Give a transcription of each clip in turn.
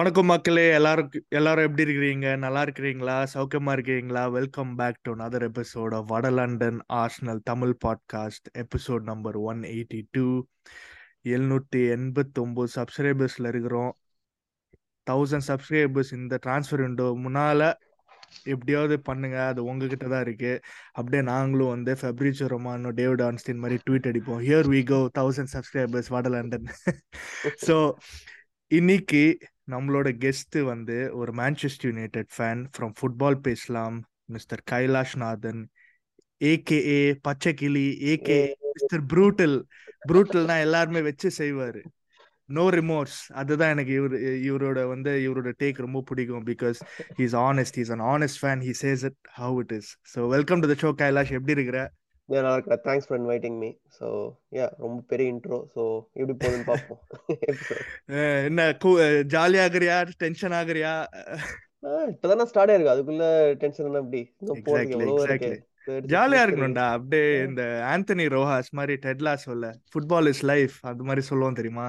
வணக்கம் மக்களே. எல்லாருக்கும் எல்லாரும் எப்படி இருக்கிறீங்க? நல்லா இருக்கிறீங்களா? சௌக்கியமா இருக்கிறீங்களா? Welcome back to another episode of வட London Arsenal Tamil podcast episode number one eighty two எழுநூற்றி எண்பத்தொம்போது சப்ஸ்கிரைபர்ஸில் இருக்கிறோம். தௌசண்ட் சப்ஸ்கிரைபர்ஸ் இந்த டிரான்ஸ்ஃபர் விண்டோ முன்னால் எப்படியாவது பண்ணுங்க. அது உங்ககிட்ட தான் இருக்கு. அப்படியே நாங்களும் வந்து ஃபெப்ரிச்சோ ரொமானோ டேவிட் ஆன்ஸ்டின் மாதிரி ட்வீட் அடிப்போம். Here we go thousand subscribers வட லண்டன். ஸோ இன்னைக்கு நம்மளோட கெஸ்ட் வந்து ஒரு Manchester United fan from football பேசலாம். மிஸ்டர் கைலாஷ் நாதன் ஏகேஏ பச்சைக்கிளி ஏகே மிஸ்டர் ப்ரூட்டல் ப்ரூட்டல்னா எல்லாருமே வச்சு செய்வாரு. நோ ரிமோர்ஸ் அதுதான் எனக்கு இவர் இவரோட வந்து இவரோட டேக் ரொம்ப பிடிக்கும் because he's honest he's an honest fan he says it how it is so welcome to the show Kailash எப்படி இருக்கிற? நல்லா இருக்கா thanks for inviting me so yeah ரொம்ப பெரிய இன்ட்ரோ ஸோ எப்படி போகுதுன்னு பார்ப்போம். என்ன ஜாலியா ஆகுறியா? டென்ஷன் ஆகுறியா? இப்போதானே ஸ்டார்ட் ஆயிருக்கு. அதுக்குள்ள டென்ஷன் என்ன எப்படி? இன்னும் ஜாலியா இருக்கணும்டா. அப்படியே இந்த ஆந்தனி ரோஹாஸ் மாதிரி டெட்லா சொல்ல ஃபுட்பால் இஸ் லைஃப் அது மாதிரி சொல்லுவோம் தெரியுமா?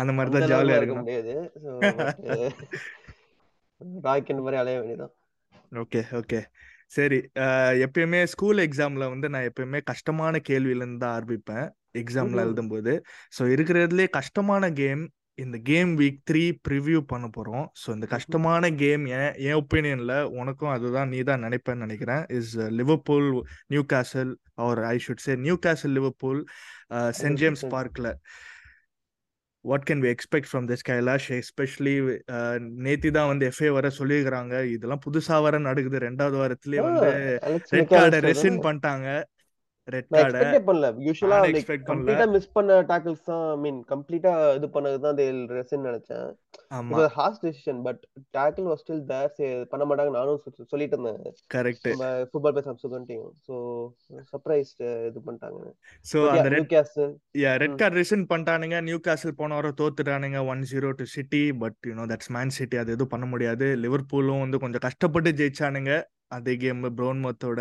அந்த மாதிரி தான் ஜாலியா இருக்க முடியாது. ராக்கெட் மாதிரி அலைய வேண்டியதான் ஓகே ஓகே சரி எப்பயுமே ஸ்கூல் எக்ஸாம்ல வந்து நான் எப்பயுமே கஷ்டமான கேள்வியில இருந்து தான் ஆரம்பிப்பேன் எக்ஸாம்ல. எழுதும்போது. ஸோ இருக்கிறதுலே கஷ்டமான கேம் இந்த கேம் வீக் த்ரீ ப்ரிவ்யூ பண்ண போறோம். ஸோ இந்த. கஷ்டமான கேம் என் என் ஒப்பீனியன்ல உனக்கும் அதுதான் நீ தான் நினைப்பேன்னு நினைக்கிறேன். Is Liverpool Newcastle or I should say Newcastle Liverpool Saint James பார்க்ல. What can we expect from this Kailash especially நேத்தி தான் வந்து எஃப்ஏ வர சொல்லியிருக்கிறாங்க. இதெல்லாம் புதுசா வர நடக்குது. ரெண்டாவது வாரத்திலேயே வந்து ரெட் கார்டை ரெசின் பண்ணிட்டாங்க. ரெட் கார்டை எக்ஸ்பெக்டே பண்ணல. லைக் பண்ணல. கம்ப்ளீட்டா மிஸ் பண்ண டாக்கிள்ஸ் தான் ஐ மீன் கம்ப்ளீட்டா இது பண்ணது தான் ரெஸ்ன்னு நினைச்சேன். ஆமா. இது harsh decision but tackle was still there பண்ண மாட்டாங்க நானும் சொ- சொல்லிட்டு இருந்தேன். கரெக்ட் ஃபுட்பால் பேச சுகன்ட்டையும் ஸோ சர்ப்ரைஸ் இது பண்ணிட்டாங்க. யா அந்த red castle yeah red card rescind பண்ணிட்டானுங்க. Newcastle போன வாரம் தோத்துட்டானுங்க one zero to City but you know that's Man City அது எதுவும் பண்ண முடியாது. லிவர்பூலும் வந்து கொஞ்சம் கஷ்டப்பட்டு ஜெயிச்சானுங்க. அதே கேம் ப்ரௌன்மத்தோட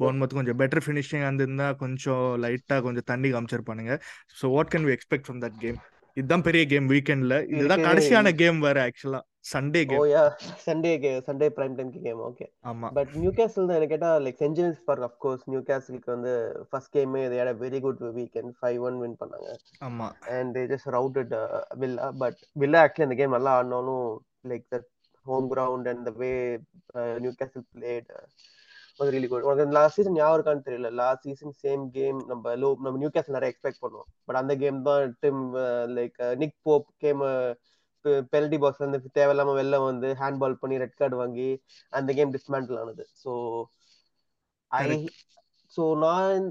பவுன்மத் கொஞ்சம் பெட்டர் ஃபினிஷிங் இருந்திருந்தா கொஞ்சம் லைட்டா கொஞ்சம் தண்ணி காமிச்சிருப்பானுங்க. So what can we expect from that game இதுதான் பெரிய கேம் வீக்கெண்ட்ல இதுதான் கடைசியான கேம் வேற ஆக்சுவலா Sunday game yeah Sunday Sunday prime time game okay ஆமா. பட் நியூ கேசல் தான் எனக்கு கேட்டா like Saint James Park of course new கேசலுக்கு வந்து ஃபர்ஸ்ட் கேமே had a very good weekend five one win பண்ணாங்க. ஆமா. And just routed uh, Villa but Villa actually அந்த கேம் நல்லா ஆடினாலும் like the home ground and the way Newcastle played was really good. உனக்கு last season ஞாபகம் இருக்கான்னு தெரியல. Last season same game நம்ம லோ நம்ம நியூ கேசல் நிறைய எக்ஸ்பெக்ட் பண்ணுவோம். பட் அந்த கேம் தான் dim like Nick Pope came penalty box வந்து தேவையில்லாம வெளில வந்து ஹேண்ட் பால் பண்ணி ரெட் கார்டு வாங்கி அந்த கேம் டிஸ்மேண்டில் ஆனது. ஸோ ஐ ஸோ நான்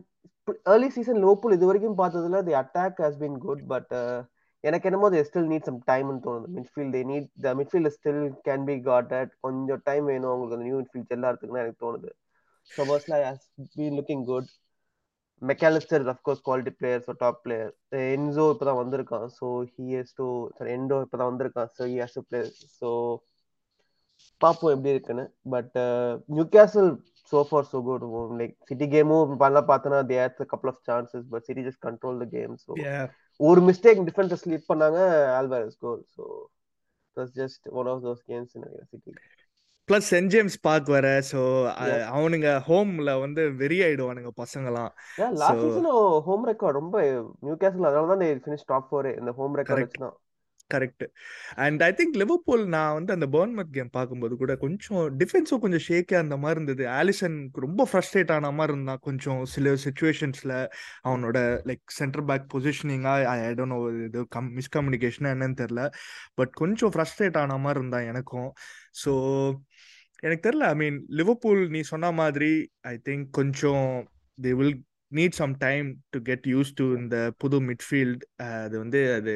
ஏர்லி சீசன் லோபுல் இது வரைக்கும் பார்த்ததுல the attack has been good but எனக்கு என்னமோ அது ஸ்டில் நீட் சம் டைம்னு தோணுது. Midfield they need the midfield still can be got at கொஞ்சம் டைம் வேணும் அவங்களுக்கு. அந்த நியூ மிட்ஃபீல்ட் எல்லாத்துக்குன்னு எனக்கு தோணுது. So பர்ஸ்ல has been looking good MacAllister of course quality player so top player Enzo இப்போ தான் வந்திருக்கான். So he has to sorry Endo இப்போ தான் வந்திருக்கான். So he has to play so பார்ப்போம் எப்படி இருக்குன்னு. But Newcastle so far so good like City கேமும் பண்ணலாம் பார்த்தோன்னா they had half chances of chances but city just control the ஒரு மிஸ்டேக் டிஃபென்ஸ் ஸ்லிப் பண்ணாங்க Alvarez goal. So was just one of those games in City plus Saint James Park வர so yeah அவனுங்க ஹோம்ல வந்து வெறி ஆயிடுவானுங்க yeah so last season home record ரொம்ப Newcastle அதனால தான் ஃபினிஷ் டாப் ஃபோர் இந்த ஹோம் ரெக்கார்ட் வச்சு தான் correct. And I think Liverpool நான் வந்து அந்த பர்ன்மத் கேம் பார்க்கும்போது கூட கொஞ்சம் டிஃபென்ஸும் கொஞ்சம் ஷேக்கே அந்த மாதிரி இருந்தது. ஆலிசன் ரொம்ப ஃப்ரஸ்ட்ரேட் ஆன மாதிரி இருந்தான் கொஞ்சம் சில சுச்சுவேஷன்ஸ்ல அவனோட லைக் சென்டர் பேக் பொசிஷனிங்கா ஐ டோன்ட் நோ இது கம் மிஸ்கம்யூனிகேஷன் என்னன்னு தெரில பட் கொஞ்சம் ஃப்ரஸ்ட்ரேட் ஆன மாதிரி இருந்தான் எனக்கும். ஸோ எனக்கு தெரில ஐ மீன் லிவர்பூல் நீ சொன்ன மாதிரி ஐ திங்க் கொஞ்சம் they will need some time to get used to இந்த புது மிட்ஃபீல்ட் அது வந்து அது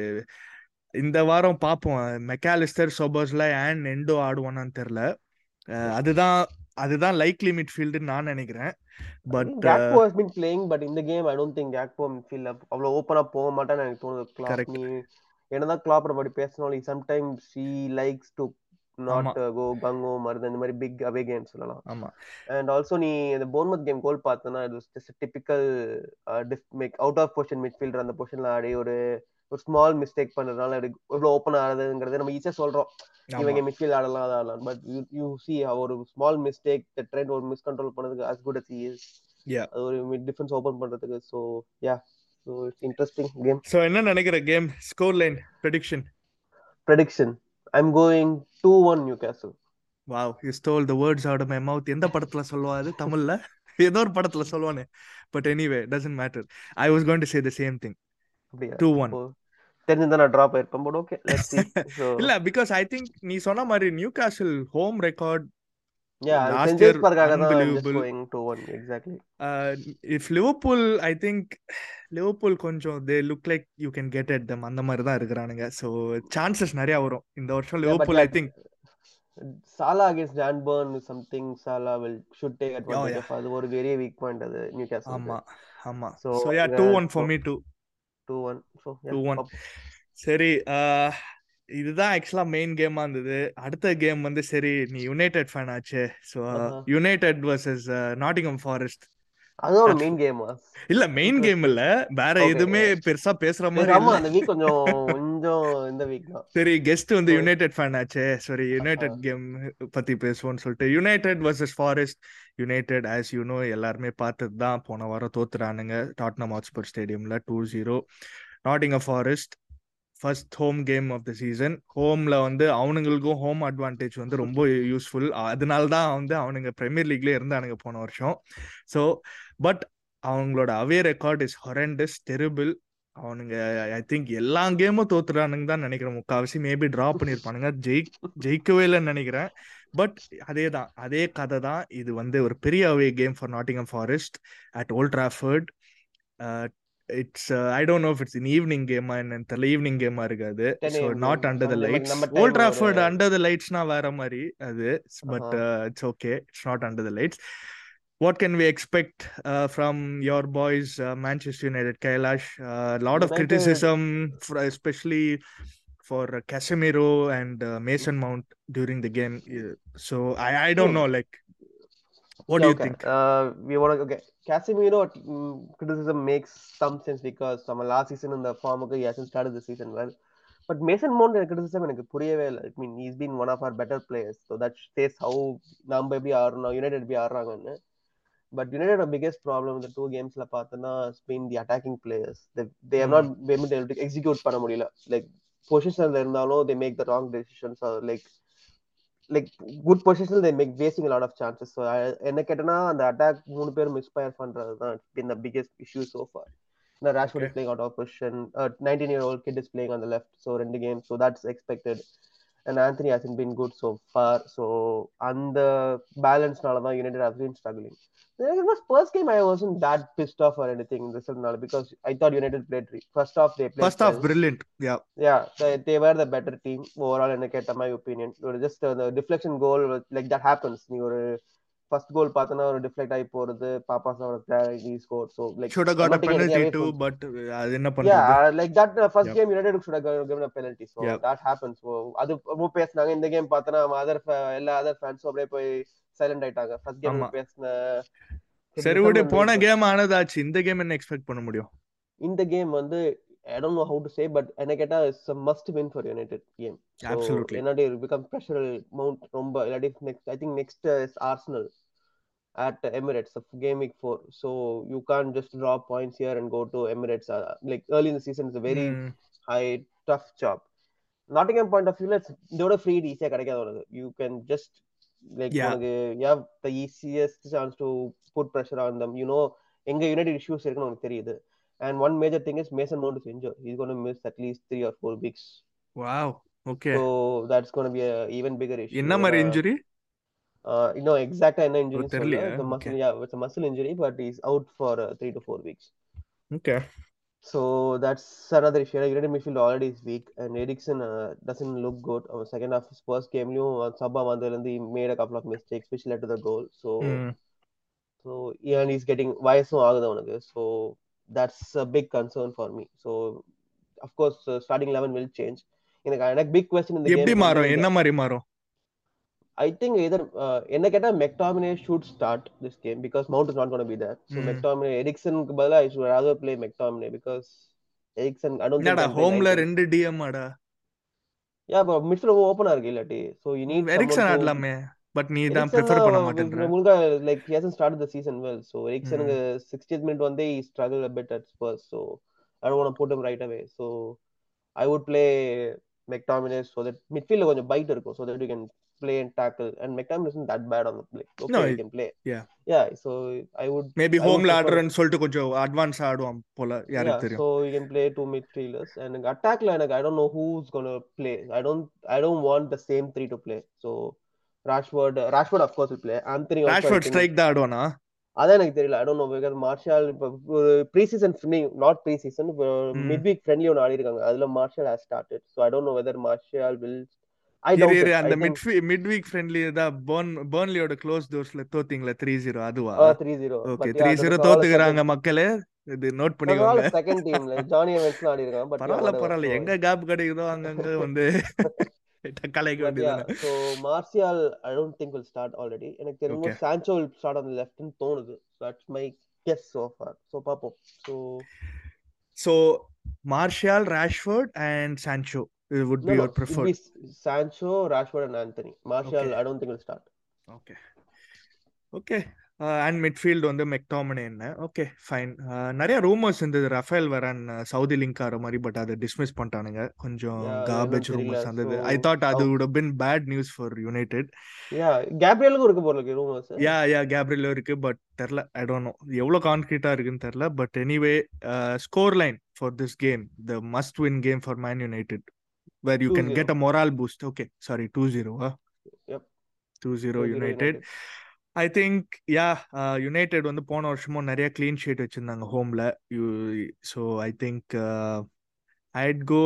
இந்த வாரம் பார்ப்போம் Mac Allister Szoboszlai and Endo ஆடுவானான்னு தெரியல அதுதான் அதுதான் லைக்லி மிட்ஃபீல்டுன்னு நான் நினைக்கிறேன். But Gakpo has been playing but இந்த game I don't think Gakpo மிட்ஃபீல்ட்ல அவ்வளோ ஓப்பனா போக மாட்டான்னு எனக்கு தோணுது. கிளாப் நீ என்னதான் கிளாப் படி பேசினாலும் sometimes she likes to not go கங்கோ மருது இந்த மாதிரி பிக் அவே கேம் சொல்லலாம். ஆமா. அண்ட் ஆல்சோ நீ இந்த போர்மத் கேம் கோல் பார்த்தனா இது just typical Mac out of position midfielder அந்த பொசிஷன்ல ஆடி ஒரு ஒரு ஸ்மால் மிஸ்டேக் பண்றதுனால எவ்வளவு ஓப்பன் ஆகுதுங்கிறது நம்ம ஈஸியா சொல்றோம். இவங்க மிட்ஃபீல்ட் ஆடலாம் அது ஆடலாம். பட் யூ யூ சி ஒரு ஸ்மால் மிஸ்டேக் ட்ரெண்ட் ஒரு மிஸ் கண்ட்ரோல் பண்ணதுக்கு as good as is Yeah. அது ஒரு மிட் டிஃபென்ஸ் ஓபன் பண்றதுக்கு. So yeah so it's interesting game so என்ன நினைக்கிற game score line prediction prediction I'm going two one Newcastle wow you stole the words out of my mouth எந்த படத்துல சொல்லுவாரு தமிழ்ல? ஏதோ ஒரு படத்துல சொல்லுவானே. But anyway doesn't matter I was going to say the same thing அப்படியா? Two one ஓ தெரிஞ்சிருந்தா நான் ட்ராப் ஆயிருப்பேன் பட் ஓகே லெட்ஸ் சி இல்ல பிகாஸ் ஐ திங்க் நீ சொன்ன மாதிரி நியூ காசில் ஹோம் ரெக்கார்ட் கொஞ்சம் they look like you can get at them அந்த மாதிரி தான் இருக்கிறானுங்க. ஸோ சான்சஸ் நிறைய வரும். இந்த வருஷம் Liverpool I think is something Salah will should take advantage yeah. of. அது ஒரு பெரிய வீக் பாயிண்ட் அது நியூ ஆமா ஆமா. So yeah yeah, two one for so- me too two one so two one சரி இதுதான் ஆக்சுவலா மெயின் கேமா இருந்தது. அடுத்த கேம் வந்து சரி நீ யுனைடெட் ஃபேன் ஆச்சு. So. United versus Nottingham Forest அதுவும் மெயின் கேம் இல்ல மெயின் கேம் இல்ல. வேற yeah. பெருசா பேசுற மாதிரி ஆமா அந்த வீக் கொஞ்சம் கொஞ்சம் இந்த வீக் தான். சரி கெஸ்ட் வந்து யுனைடெட் ஃபேன் ஆச்சே. சரி யுனைடெட் கேம் பத்தி பேசுவோம்னு சொல்லிட்டு. United versus Forest United as you know எல்லாருமே பார்த்தது தான். போன வாரம் தோத்துறானுங்க Tottenham Hotspur ஸ்டேடியம்ல two zero Nottingham Forest first home game of the season ஹோம்ல வந்து அவனுங்களுக்கும் ஹோம் அட்வான்டேஜ் வந்து ரொம்ப யூஸ்ஃபுல் அதனால தான் வந்து அவனுங்க ப்ரீமியர் லீக்லேயே இருந்தானுங்க போன வருஷம். ஸோ பட் அவங்களோட away record is horrendous terrible அவனுங்க ஐ திங்க் எல்லா கேமும் தோத்துறானுங்க தான் நினைக்கிறேன். முக்காவாசி மேபி டிரா பண்ணியிருப்பானுங்க. ஜெயி ஜெயிக்கவே இல்லைன்னு நினைக்கிறேன். பட் அதே தான் அதே கதை தான். இது வந்து ஒரு பெரிய away game for Nottingham Forest at Old Trafford it's I don't know it's in evening கேமா என்னன்னு தெரியல. ஈவினிங் கேமா இருக்காது. 10 so not game. Under the lights Old Trafford under the லைட்ஸ்னா வேற மாதிரி அது. But it's okay it's not under the lights what can we expect uh, from your boys uh, manchester united kailash? A uh, lot of United- criticism for, especially for uh, casemiro and uh, mason mount during the game Uh, so i i don't Hmm. know like what do you okay. think Uh, we want to okay. Casemiro mm, criticism makes some sense because from last season in the form he hasn't started the season well. But Mason Mount criticism எனக்கு புரியவே இல்லை I mean he's been one of our better players so that says how நம்ம எப்படி ஆடுறோம் United எப்படி ஆடுறாங்கன்னு but United biggest problem இந்த two கேம்ஸ்ல பார்த்தோன்னா Spain the attacking players they have not been able to execute பண்ண முடியல லைக் பொசிஷன்ல இருந்தாலும் they make the wrong decisions like like good position they make wasting lot of chances என்ன கேட்டனா அந்த attack மூணு பேரும் மிஸ்ஃபயர் பண்றது தான் been the biggest issue so far இந்த Rashford is playing out of position nineteen year old kid is playing on the left so ரெண்டு game so that's expected and Antony has been good so far so அந்த பேலன்ஸ்னால தான் United has been struggling It was first game I wasn't that pissed off or anything in result now because I thought United played first half they played first half well. brilliant yeah yeah they, they were the better team overall in a my opinion it was just uh, the deflection goal like that happens நீ ஒரு first goal பார்த்தனா ஒரு deflect ஆகி போறது பாப்பா he scored so like should have got I'm a not taking penalty anything away too from- but uh, அது என்ன uh, first Yep. game United should have given a penalty so Yep. that happens so அது ரொம்ப பேசுனாங்க இந்த game பார்த்தனா other எல்லா other ஃபேன்ஸும் அப்படியே போய் சைலண்ட் ஆயிட்டாங்க ஃபர்ஸ்ட் கேம். பேசின சரி விடு போன கேம் ஆனதாச்சு இந்த கேம் என்ன எக்ஸ்பெக்ட் பண்ண முடியும் இந்த கேம் வந்து I don't know how to say but என்ன கேட்டா it's must win for United game Absolutely. என்னடி பிகம் ப்ரெஷர் மவுண்ட் ரொம்ப இல்லாட்டி next I think next is Arsenal at Emirates of game week 4 so you can't just draw points here and go to Emirates uh, like early in the season it's a very Hmm. high tough job Nottingham point of view let's இதோட free ஈஸியா கிடைக்காது உனக்கு you can just like Yeah. உனக்கு have the easiest chance to put pressure on them you know எங்க United issues இருக்குன்னு உனக்கு தெரியுது And one major thing is Mason Mount is injured. He's going to miss at least three or four weeks. Wow. Okay. So that's going to be an even bigger issue. Inna uh, injury? Uh, you know, exactly. Inna injury. Oh, terli, uh, it's, a muscle, okay. yeah, it's a muscle injury, but he's out for uh, three to four weeks. Okay. So that's another issue. United midfield already is weak, and Eriksson uh, doesn't look good. Our second half, his first game, you know, Sabha Mandalandi made a couple of mistakes, which led to the goal. So, mm. so yeah, and he's getting why so So that's a big concern for me. So of course, uh, starting eleven will change. எனக்கு எனக்கு big question in the எப்படி. மாறும் என்ன மாதிரி மாறும் I think either uh, என்ன கேட்டா start this game because Mount is not going to be there. So Hmm. McTominay, Eriksen பதிலா I should rather play McTominay because Eriksen I don't think can ஹோம்ல ரெண்டு டிஎம் ஆடா yeah but midfield ஓபனா இருக்கு இல்லாட்டி so you need Eriksen ஆடலாமே but நீ தான் ப்ரிஃபர் பண்ண மாட்டேன்ற முழுக்க like he hasn't start the season well so எரிக்சனுக்கு 60th minute வந்து he struggled a bit at Spurs so I don't want to put him right away so I would play McTominay so that midfield கொஞ்சம் byte இருக்கும் so that you can play and tackle and McTominay isn't that bad on the play okay No, he can play yeah. yeah so I would maybe I ஹோம்ல prefer- ஆடுறேன்னு சொல்லிட்டு கொஞ்சம் advance ஆடுவான் போல யாருக்கு தெரியும் so you can play two midfielders and attackல எனக்கு I don't know who's gonna play I don't I don't want the same three to play so Rashford Rashford of course will play. Anthony also I Rashford strike தான் ஆடுவானா அதான் எனக்கு தெரியல. I don't know because Martial இப்போ ஒரு pre season not pre season. Mid week friendly ஒன்று ஆடி இருக்காங்க. அதுல Martial has started so I don't know whether Martial will I அந்த மிட் மிட் வீக் ஃப்ரெண்ட்லி தான் பர்ன் பர்ன்லியோட க்ளோஸ் டோர்ஸ்ல தோத்தீங்களா த்ரீ ஜீரோ அதுவா? Three zero okay three zero தோத்துக்கிறாங்க மக்களே. இது நோட் பண்ணிக்கோங்க. செகண்ட் டீம்ல ஜானி எவென்ட்ஸ்லாம் ஆடி இருக்காங்க. பட் பரவாயில்ல பரவாயில்ல. எங்க கேப் கிடைக்குதோ அங்கங்க வந்து கலைக்க வேண்டியது so Martial I don't think will start already எனக்கு தெரியும் Okay. Sancho will start on லெஃப்ட்னு தோணுது. That's my guess so far so பார்ப்போம் so so Martial Rashford and Sancho இது would be your preferred Sancho Rashford and Anthony Martial I don't think will start okay okay and midfield வந்து McTominay என்ன? Okay fine நிறைய rumours இருந்தது. Raphael Varane Saudi link ஆகிற மாதிரி but அதை dismiss பண்ணிட்டானுங்க. கொஞ்சம் garbage rumours. வந்தது. ஐ தாட் அது have been bad news for United yeah கேப்ரியலுக்கும் இருக்கு போல ரூமர்ஸ் யா யா கேப்ரியலோ இருக்கு பட் தெரில ஐ டோன்ட் நோ எவ்வளோ கான்கிரீட்டா இருக்குன்னு தெரில but anyway score line for this game the must win game for Man United where you can 2-0. Get a morale boost okay sorry two zero Yep. Two zero United I think yeah United வந்து போன வருஷமும் நிறைய clean sheet வச்சிருந்தாங்க ஹோம்ல you so I think I'd go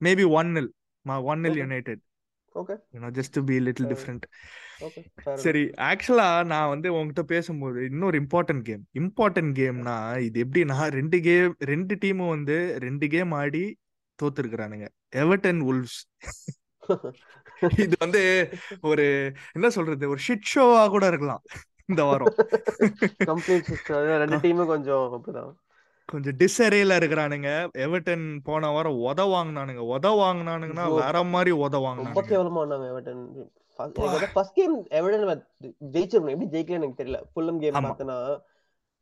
maybe one nil one nil Okay. United okay you know just be little. Different சரி ஆக்சுவலா நான் வந்து உங்ககிட்ட பேசும்போது இன்னொரு இம்பார்ட்டன்ட் கேம் இம்பார்ட்டன்ட் கேம்னா இது எப்படின்னா ரெண்டு கேம் ரெண்டு டீமும் வந்து ரெண்டு கேம் ஆடி தோத்துருக்குறானுங்க. எவர்டன் உல்வ்ஸ் இது வந்து ஒரு என்ன சொல்றது ஒரு ஷிட் ஷோவா கூட இருக்கலாம் இந்த வாரம். ரெண்டு டீமும் கொஞ்சம் அப்படிதான். கொஞ்சம் டிஸ்அரேல இருக்கிறானுங்க. எவர்டன் போன வாரம் உத வாங்கினானுங்க. உத வாங்கினானுங்கன்னா. வேற மாதிரி உத ரொம்ப வாங்கினானுங்க கேவலமா ஆனாங்க எவர்டன் ஃபர்ஸ்ட் கேம் எவர்டன் ஜெயிச்சிருக்கணும். எப்படி ஜெயிக்கல எனக்கு தெரியல. Fulham game. பார்த்தனா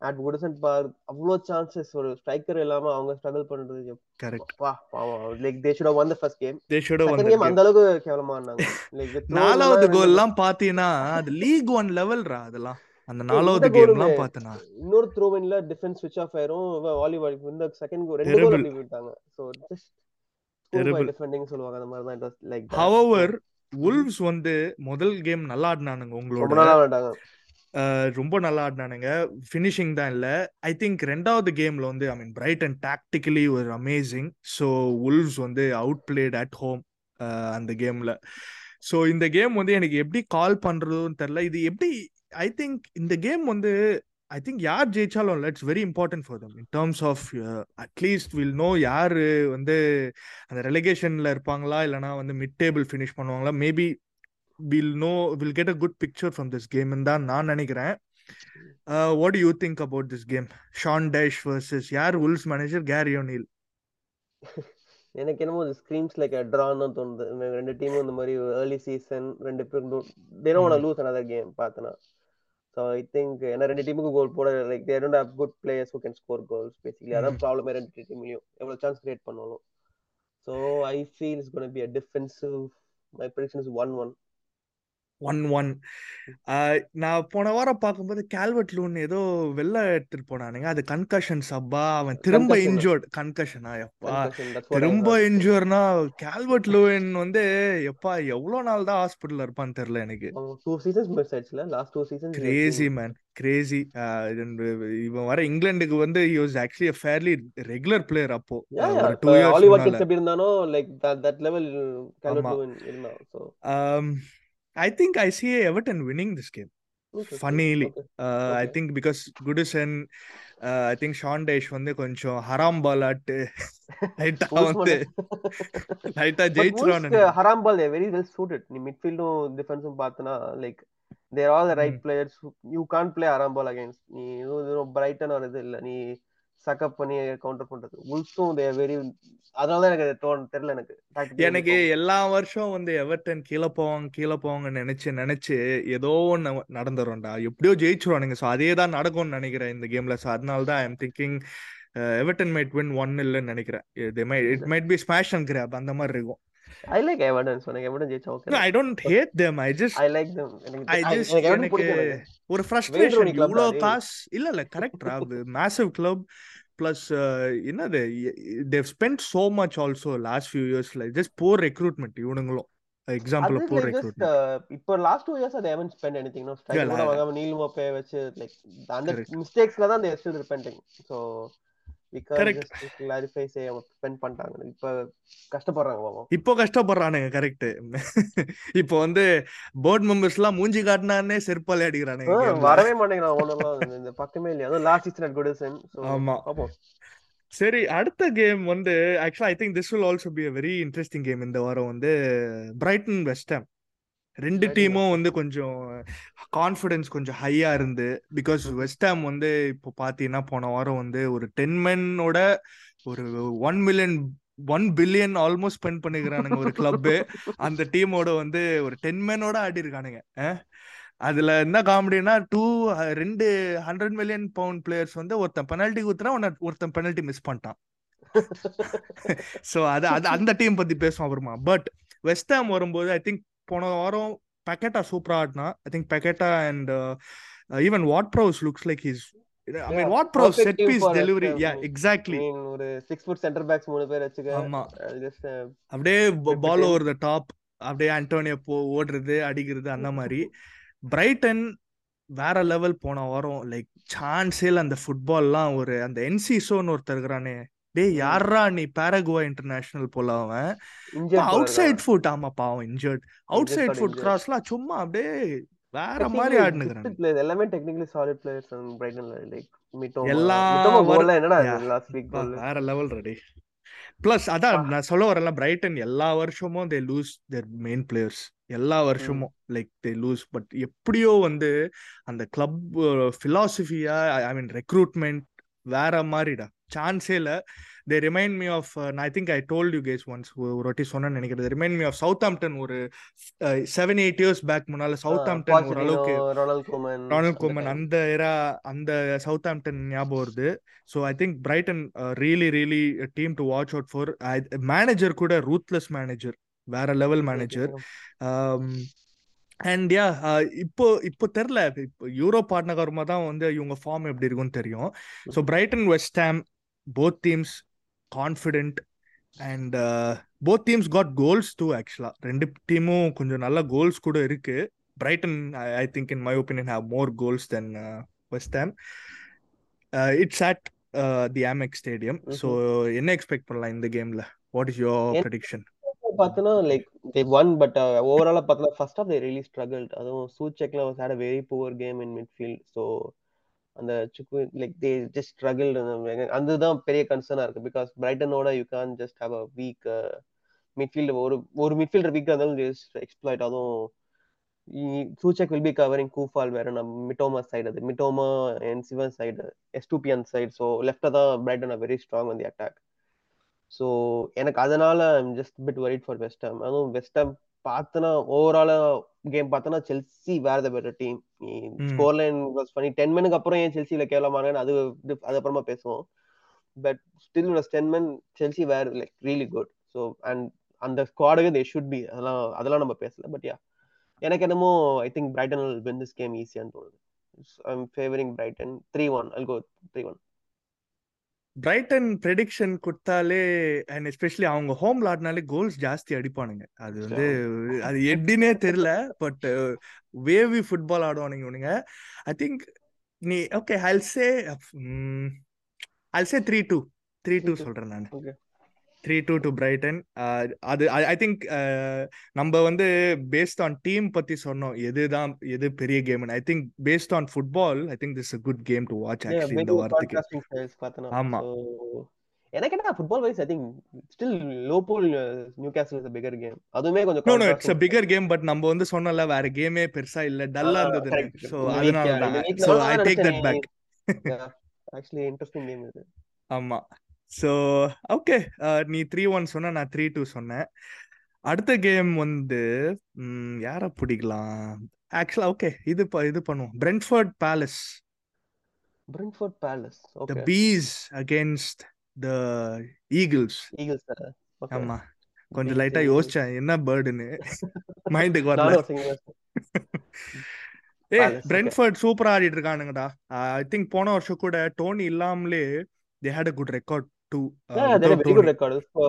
அட் குடசன் பார்க் அவ்வளோ சான்சஸ் ஒரு ஸ்ட்ரைக்கர் இல்லாம அவங்க ஸ்ட்ரகிள் பண்றது கரெக்ட் வா பாவம். லைக் தே ஷுட் வந்த first game they should second game அந்த அளவுக்கு கேவலமா ஆனாங்க லைக் நாலாவது கோல் எல்லாம் பாத்தீங்கன்னா அது லீக் ஒன் லெவல்ரா அதெல்லாம். அந்த நாலாவது goal கேம் எல்லாம் மே- பார்த்தனா இன்னொரு த்ரோ இன்ல டிஃபென்ஸ் ஸ்விட்ச் ஆஃப் ஆயிரும். வாலிபால் இந்த செகண்ட் கோல் ரெண்டு கோல். அப்படி விட்டாங்க சோ ஜஸ்ட். டிஃபெண்டிங் சொல்லுவாங்க. அந்த மாதிரி தான் லைக் ஹவவர் உல்வ்ஸ் வந்து முதல் கேம் நல்லா ஆடினானுங்க உங்களோட. ரொம்ப நல்லா ஆடினானுங்க. ஃபினிஷிங் தான் இல்லை. ஐ திங்க் ரெண்டாவது கேம்ல வந்து I mean bright and tactically ஒரு அமேசிங் ஸோ உல்வ்ஸ் வந்து அவுட் பிளேட் அட் ஹோம் அந்த கேம்ல ஸோ இந்த கேம் வந்து எனக்கு எப்படி கால் பண்ணுறதுன்னு தெரில இது எப்படி ஐ திங்க் இந்த கேம் வந்து ஐ திங்க் யார் ஜெயிச்சாலும் இல்லை it's very important for them in terms of at least will know யார் வந்து அந்த ரெலிகேஷன்ல இருப்பாங்களா? இல்லைனா வந்து மிட் டேபிள் ஃபினிஷ் பண்ணுவாங்களா? Maybe will know will get a good picture from this game தான் நான் நினைக்கிறேன். What you think about this game Sean Dyche versus யார்? உல்ஸ் மேனேஜர் கேரி ஓனில் எனக்கு என்னமோ ஸ்கிரீம்ஸ் லைக் ட்ரான்னு தோணுது. ரெண்டு டீமும் இந்த மாதிரி ஏர்லி சீசன் ரெண்டு பேரும் they don't. Lose another game பார்த்தனா ஸோ ஐ திங்க் ஏன்னா ரெண்டு டீமுக்கு கோல் போட like they don't have good players who can score goals basically அதான். ப்ராப்ளமே ரெண்டு டீம்லயும் எவ்வளவு சான்ஸ் கிரியேட் பண்ணாலும். So I feel is gonna be a defensive my prediction is one one one one நான் போன வாரம் பார்க்கும்போது கேல்வர்ட் லூன் ஏதோ வெளில எடுத்துட்டு போனானுங்க. அது கன்கஷன் சப்பா. அவன் திரும்ப. இன்ஜோர்ட் கன்கஷனா எப்பா. திரும்ப இன்ஜூர்னா கால்வர்ட் லூவின் வந்து எப்பா எவ்வளவு நாள் தான் ஹாஸ்பிட்டல்ல இருப்பான்னு தெரியல எனக்கு. டூ சீசன்ஸ் மிஸ் ஆயிடுச்சுல last two seasons crazy man crazy இவன் வர இங்கிலாந்துக்கு வந்து he was actually a fairly regular player அப்போ. ஒரு டூ ஆலி இயர்ஸ் வாட்கின்ஸ் எப்படி இருந்தானோ லைக் தட் லெவல் கால்வர்ட் இருந்தான் so I think I see Everton winning this game funnily I Okay. Think because Goodison I think Sean Dyche வந்து கொஞ்சம் ஹராம் பால் ஆட்டு லைட்டா வந்து லைட்டா ஜெயிச்சிருவான்னு ஹராம் பால் வெரி வெல் சூட்டட் நீ மிட்ஃபீல்டும் டிஃபென்ஸும் பார்த்தனா like their all right. Players you can't play ஹராம் பால் அகைன்ஸ்ட் நீ எதுவும் பிரைட்டன் ஒரு இது இல்ல. நீ சக்கப் பண்ணி கவுண்டர் பண்றது. உல்ஸும் வெரி அதனால தான் எனக்கு தோணு தெரியல எனக்கு. எனக்கு எல்லா வருஷம் வந்து எவர்டன் கீழே போவாங்க கீழே போவாங்கன்னு நினைச்சு நினைச்சு ஏதோ ஒன்று நடந்துரும்டா. எப்படியோ ஜெயிச்சிருவானுங்க. ஸோ அதே தான் நடக்கும்னு நினைக்கிறேன் இந்த கேம்ல ஸோ அதனால தான் I'm thinking Everton might win one இல்லைன்னு நினைக்கிறேன். It might be smash and grab அந்த மாதிரி இருக்கும். ஐ லைக் எவர்டன்ஸ் எனக்கு எவர்டன் ஜெயிச்சா okay I don't hate them I just I like எனக்கு ஐ ஜஸ்ட் எனக்கு எவர்டன் ஒரு ஃப்ரஸ்ட்ரேஷன் Rooney club இவ்வளோ டா, டேய். காசு இல்ல இல்ல கரெக்டா மேசிவ் கிளப் பிளஸ் என்னது? They spend so much also last few இயர்ஸ்ல ஜஸ்ட் போர் ரெக்ரூட்மெண்ட் இவனுங்களும். எக்ஸாம்பிள் போர் ரெக்ரூட்மெண்ட் இப்போ last two years they haven't spent anything. No strike Yeah, கூட வாங்காம நீல் மோப்பே வச்சு லைக் அந்த. மிஸ்டேக்ஸ்ல தான் they are still repenting. Spend பண்ணிட்டாங்க இப்போ கஷ்டப்படுறாங்க இப்போ கஷ்டப்படுறானுங்க கரெக்ட் இப்போ வந்து போர்ட் மெம்பர்ஸ் எல்லாம் மூஞ்சி காட்டினானே செருப்பாலே அடிக்கிறானுங்க வரவே மாட்டேங்கிறான் இந்த- பக்கமே இல்லையா? அதுவும் லாஸ்ட் சீசன் அட் குடிசன் ஆமா. சரி அடுத்த கேம் வந்து ஆக்சுவலா I think this will also be a very interesting game இந்த வாரம் வந்து பிரைட்டன் வெஸ்டம் ரெண்டு டீமும் வந்து கொஞ்சம் கான்ஃபிடன்ஸ் கொஞ்சம் ஹையா இருந்து பிகாஸ் வெஸ்டாம் வந்து இப்போ பாத்தீங்கன்னா போன வாரம் வந்து ஒரு டென் மென்னோட ஒரு one million one billion almost spend பண்ணிக்கிறானுங்க ஒரு கிளப்பு அந்த டீமோட வந்து ஒரு டென் மேனோட ஆடி இருக்கானுங்க? அதுல என்ன காமெடினா டூ ரெண்டு ஹண்ட்ரட் மில்லியன் பவுண்ட் பிளேயர்ஸ் வந்து ஒருத்தன் பெனல்ட்டி குத்துனா ஒருத்தன் பெனல்ட்டி மிஸ் பண்ணிட்டான். ஸோ அது அது அந்த டீம் பத்தி பேசுவோம் அப்புறமா. பட் வெஸ்டாம் வரும்போது ஐ திங்க் போன வாரம் பக்கெட்டா சூப்பரா ஆடினா I think Paqueta and even Ward Prowse looks like his I mean Ward Prowse set piece delivery. Yeah exactly ஒரு சிக்ஸ் ஃபுட் சென்டர் பேக்ஸ் மூணு பேர் வச்சுக்க ஆமா ஜஸ்ட் அப்படியே பால். ஓவர் த டாப் அப்படியே அண்டோனியோ போ ஓடுறது அடிக்கிறது அந்த மாதிரி பிரைட்டன் வேற லெவல் போன வாரம் லைக் சான்ஸே இல்ல அந்த ஃபுட்பால்லாம் ஒரு அந்த என்சிசோன்னு ஒருத்தர் இருக்கிறானே ம். யாரா நீ பாரகுவா இன்டர்நேஷனல் போல அவன்? Outside foot. ஆமா பாவம் இன்ஜர்ட். Outside foot. கிராஸ்லாம் சும்மா அப்படியே வேற மாதிரி ஆடுனுக்குறாங்க எல்லாமே டெக்னிக்கலி சாலிட் பிளேயர்ஸ் பிரைட்டன்ல லைக் மிட்டோமா எல்லா என்னடா. லாஸ்ட் வீக் வேற லெவல் ரெடி பிளஸ் அதான் நான் சொல்ல வரல பிரைட்டன் எல்லா வருஷமும் they lose their main players எல்லா வருஷமும் லைக் தே லூஸ் பட் எப்படியோ வந்து அந்த கிளப் பிலாசபியா ஐ மீன் ரெக்ரூட்மெண்ட் வேற மாதிரிடா. சான்ஸே இல்ல. They remind me of I think I told you guys once ஒரு வாட்டி சொன்னேன்னு நினைக்கிறது remind me of Southampton ஒரு செவன் எயிட் இயர்ஸ் பேக் முன்னால சவுத் ஆம்டன் ஓரளவுக்கு ரொனால்ட் கோமன் அந்த era அந்த சவுத் ஆம்டன் ஞாபகம் வருது. So I think Brighton really really team to watch out for manager கூட ரூத்லெஸ் மேனேஜர் வேற லெவல் மேனேஜர் அண்ட் யா இப்போ இப்போ தெரில. இப்போ யூரோப் ஆடினகரமா தான் வந்து இவங்க ஃபார்ம் எப்படி இருக்கும்னு தெரியும். So Brighton West both teams confident and both teams got goals too ஆக்சுவலா ரெண்டு டீமும் கொஞ்சம் நல்ல கோல்ஸ் கூட இருக்கு. Brighton I think in my opinion have more goals than West Ham it's at the Amex stadium so என்ன expect பண்ணலாம் இந்த கேம்ல வாட் இஸ் யோர் ப்ரெடிக்ஷன் பார்த்தனா லைக் தே ஒன் பட் ஓவராலா பார்த்தா first half they really struggled அதுவும் சூச்செக்ல was had a very poor game in midfield so அந்த சுக்கு லைக் தே ஜஸ்ட் ஸ்ட்ரகிள் அதுதான் பெரிய கன்சர்னா இருக்கு. Because பிரைட்டனோட you can just have a weak midfield ஒரு ஒரு மிட்ஃபீல்டர் வீக்காக இருந்தாலும் ஜஸ்ட் எக்ஸ்ப்ளாய்ட் அதுவும் Soucek will be covering Coufal வேற நம்ம மிட்டோமா சைடு அது. மிட்டோமா அண்ட் சிவன் சைடு எஸ்டூபியன் சைடு ஸோ லெஃப்டா தான் பிரைட்டன் வெரி ஸ்ட்ராங் அந்த அட்டாக் ஸோ எனக்கு அதனால just bit worried for West Ham அதுவும் வெஸ்டம் பார்த்தனா ஓவராலா கேம் பார்த்தனா செல்சி வேற the better team score line was பண்ணி டென் மினுக்கு அப்புறம் ஏன் செல்சியில கேவலமானு அது அது அப்புறமா பேசுவோம். But still ten men Chelsea were like really good so and அந்த ஸ்குவாடுக்கு தே ஷுட் பி அதெல்லாம் அதெல்லாம் நம்ம பேசல. பட் யா எனக்கு என்னமோ I think Brighton will win this game ஈஸியான்னு தோணுது. I am favouring Brighton three one I'll go three one Brighton prediction கொடுத்தாலே அண்ட் எஸ்பெஷலி அவங்க ஹோம் விளாட்னாலே கோல்ஸ் ஜாஸ்தி அடிப்பானுங்க. அது வந்து அது எப்படின்னே தெரியல பட் வேவி ஃபுட்பால் ஆடுவானுங்க இவனுங்க. ஐ திங்க் நீ okay I'll say I'll say three two three two சொல்றேன் நான். த்ரீ டூ டு பிரைட்டன் அது ஐ திங்க் நம்ம வந்து பேஸ்ட் ஆன் டீம் பத்தி சொன்னோம். எதுதான் எது பெரிய game I think based on football I think this good game to watch actually இந்த வாரத்துக்கு ஆமா. எனக்கு என்ன football wise I think still லோபோல் Newcastle is bigger game அதுவுமே கொஞ்சம் no no it's a bigger game but நம்ம வந்து சொன்னல வேற கேமே பெருசா இல்ல டல்லா இருந்தது சோ அதனால தான் so I take that back actually interesting game இது. ஆமா. ஸோ ஓகே நீ த்ரீ ஒன் சொன்ன நான் த்ரீ டூ சொன்னேன். அடுத்த கேம் வந்து யாரை பிடிக்கலாம்? ஆக்சுவலா ஓகே இது இது பண்ணுவோம். Brentford Palace Brentford Palace the bees against the eagles eagles ஆமா. கொஞ்சம் லைட்டா. யோசிச்சேன். என்ன பேர்டுன்னு மைண்டுக்கு வரல. ஏ. பிரென்ஃபர்ட் சூப்பரா ஆடிட்டு இருக்கானுங்கடா. ஐ திங்க் போன வருஷம் கூட டோனி இல்லாமலே they had a good record too Yeah, they had a very good record. For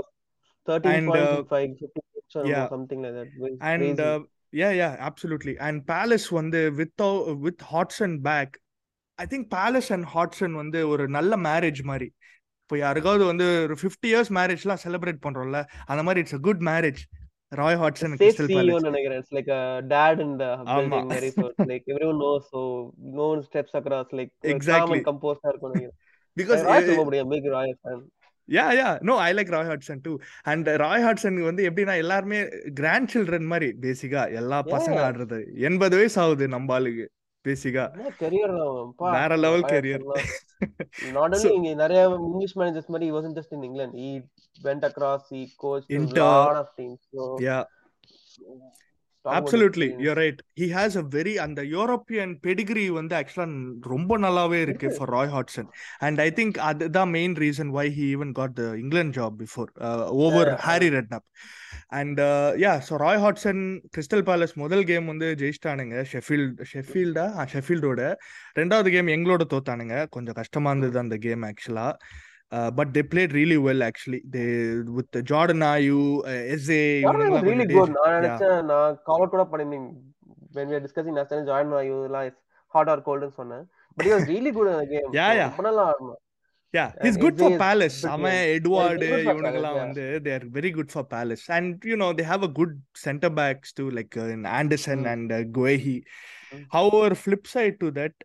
13 And, points uh, in five, 50 points or yeah. something like that. It's and crazy. Yeah yeah absolutely and Palace வந்து with with Hodgson back I think Palace and Hodgson வந்து ஒரு நல்ல marriage மாதிரி இப்போ யாருக்காவது வந்து ஒரு fifty years மேரேஜ்லாம் செலிப்ரேட் பண்றோம்ல அந்த மாதிரி it's a good marriage Roy Hodgson Crystal Palace நினைக்கிறேன். So it's like everyone knows so no one steps across like uh, calm Exactly. and composed ஆ இருக்கும் நினைக்கிறேன். பிகாஸ் ராய்ஸ் ரொம்ப பிடிக்கும் Roy fan. Yeah yeah no I like Roy Hodgson too and Roy Hodgson வந்து எப்படின்னா எல்லாருமே grand children மாதிரி பேசிக்கா எல்லா பசங்க. ஆடுறது எண்பது வயசு ஆகுது நம்ம ஆளுக்கு பேசிக்கா வேற level Roy career not only இங்க நிறைய இங்கிலீஷ் மேனேஜர்ஸ் மாதிரி he wasn't just in England. He went across, he coached a Inter. lot of teams. So yeah absolutely. You're right he has a very அந்த European pedigree வந்து ஆக்சுவலா ரொம்ப நல்லாவே இருக்கு. For Roy Hodgson and I think அதுதான் main reason why he even got the England job before over. Harry Redknapp and yeah so Roy Hodgson Crystal Palace முதல் game வந்து ஜெயிச்சிட்டானுங்க. ஷெஃபீல்ட் ஷெஃபீல்டா ஷெஃபீல்டோட ரெண்டாவது கேம் எங்களோட தோத்தானுங்க. கொஞ்சம் கஷ்டமா இருந்தது அந்த கேம் ஆக்சுவலா தே தே ஆயு எஸ்ஏ Jordan was really good. நான் yeah. நினைச்சேன் நான் call out கூட பண்ணிருந்தேன் when we were discussing last time Jordan Ayew எல்லாம் hot or cold ன்னு சொன்னேன் but he was really good in the game Yeah, yeah. ரொம்ப நல்லா ஆடினான் Yeah, he's good for Palace. அவன் எட்வார்டு இவனுங்கெல்லாம் வந்து they are very good for Palace and you know they have a good center backs too like uh, in Anderson Mm. and uh, Guehi. Mm. However, flip side to that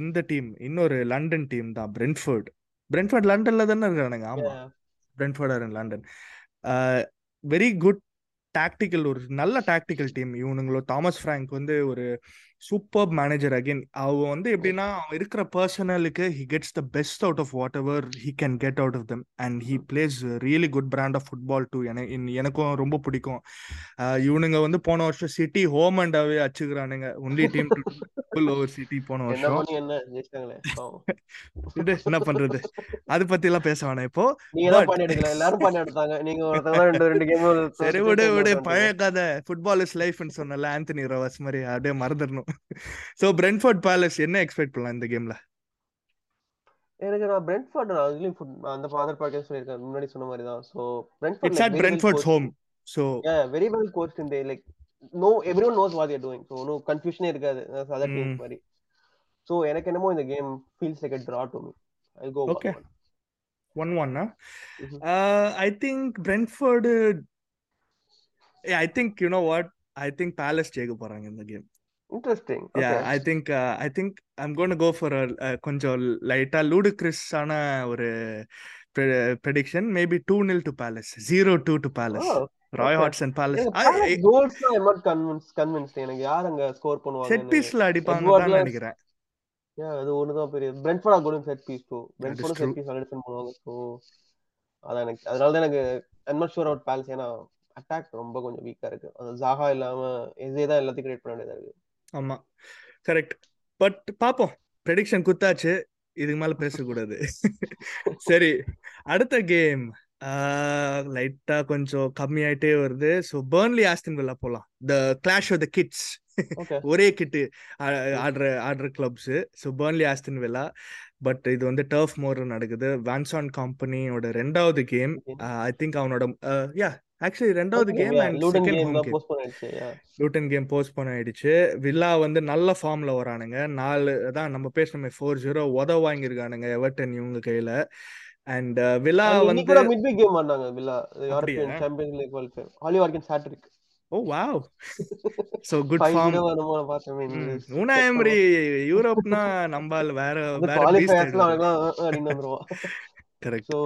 இந்த team இன்னொரு London team தான் Brentford Brentford லண்டன்ல தானே இருக்கானுங்க. ஆமா. Brentford are in London very good tactical ஒரு நல்ல tactical team இவனுங்களோ தாமஸ் ஃப்ராங்க் வந்து ஒரு சூப்பர் மேனேஜர் அகைன் அவன் வந்து எப்படின்னா அவன் இருக்கிற பர்சனலுக்கு he gets the best out of whatever he can get out of them and he plays really good brand of football too எனக்கும் ரொம்ப பிடிக்கும். இவனுங்க வந்து போன வருஷம் சிட்டி ஹோம் அண்டாவே அச்சுக்கிறானுங்க ஒன்லி டீம் ஓவர் சிட்டி போன வருஷம். என்ன பண்றது? அது பத்தி எல்லாம் பேச வேணாம் இப்போ. சரி விடு விடு. பழைய கதை. ஃபுட்பால் இஸ் லைஃப்னு சொன்னல ஆந்தனி ரோவஸ் மாதிரி. அப்படியே மறந்துடணும். சோ பிரென்ஃபோர்ட் பேலஸ் என்ன எக்ஸ்பெக்ட் பண்ணலாம் இந்த கேம்ல எனக்கு நான் பிரென்ட்ஃபோர்ட் நான் அதுலயும் foot- அந்த ஃபாதர் பாட்காஸ்ட் சொல்லியிருக்கேன் முன்னாடி சொன்ன மாதிரி தான் so it's at Brentford's home so Yeah, very well coached in they like no everyone knows what they're doing. So no confusion இருக்காது teams Mm. மாதிரி. So எனக்கு என்னமோ இந்த game feels like a draw to me. I'll go Okay. one. One one Mhm. I think Brentford I think you know what I think Palace ஜெயிக்க போறாங்க இந்த game Interesting. Yeah. I think I think I'm gonna go for கொஞ்சம் லைட்டா லூடுக்ரிஸான ஒரு prediction maybe two nil to Palace zero two to Palace Roy. Hats and Palace not convinced convinced. எனக்கு யார் அங்க ஸ்கோர் பண்ணுவாங்க செட் பீஸ்ல அடிப்பாங்க நினைக்கிறேன் Yeah, அது ஒண்ணுதான் பெரிய piece நல்லா defend பண்ணுவாங்க. So அதான் எனக்கு அதனால தான் எனக்கு sure about Palace ஏன்னா அட்டாக் ரொம்ப கொஞ்சம் வீக்கா இருக்கு அந்த ஜாகா இல்லாம எஸ்ஏ தான் எல்லாத்தையும் கிரியேட் பண்ண வேண்டியதா இருக்கு ஆமா. கரெக்ட் பட் பாப்போம். ப்ரெடிக்ஷன் குத்தாச்சு. இதுக்கு மேல பேசக்கூடாது. சரி. அடுத்த கேம் லைட்டா கொஞ்சம் கம்மியாயிட்டே வருது. ஸோ பர்ன்லி ஆஸ்டின் வில்லா போலாம். The clash of the kids ஒரே கிட்டு ஆடுற ஆடுற clubs so Burnley Aston Villa but இது வந்து டர்ஃப் மோர் நடக்குது. வான்சான் கம்பெனியோட ரெண்டாவது கேம் ஐ திங்க் அவனோட யா ஆக்சுவலி ரெண்டாவது கேம் தான் போஸ்ட். லூட்டன் கேம் போஸ்ட் பண்ண ஆயிடுச்சு வில்லா வந்து நல்ல ஃபார்ம்ல வரானுங்க. நாலு அதான் நம்ம பேசணுமே ஃபோர் ஜீரோ உத வாங்கியிருக்கானுங்க எவர்டன் இவங்க கையில. அண்ட் வில்லா And வந்து மிட்வீக் கேம் ஆடினாங்க Villa? European Champions League qualify Ollie Watkins hattrick oh wow so good 5 form 0 என்னமோ நான் எம்ரி யூரோப்னா நம்பால் வேற வேற குவாலிஃபயர்ஸ்ல கரெக்ட் சோ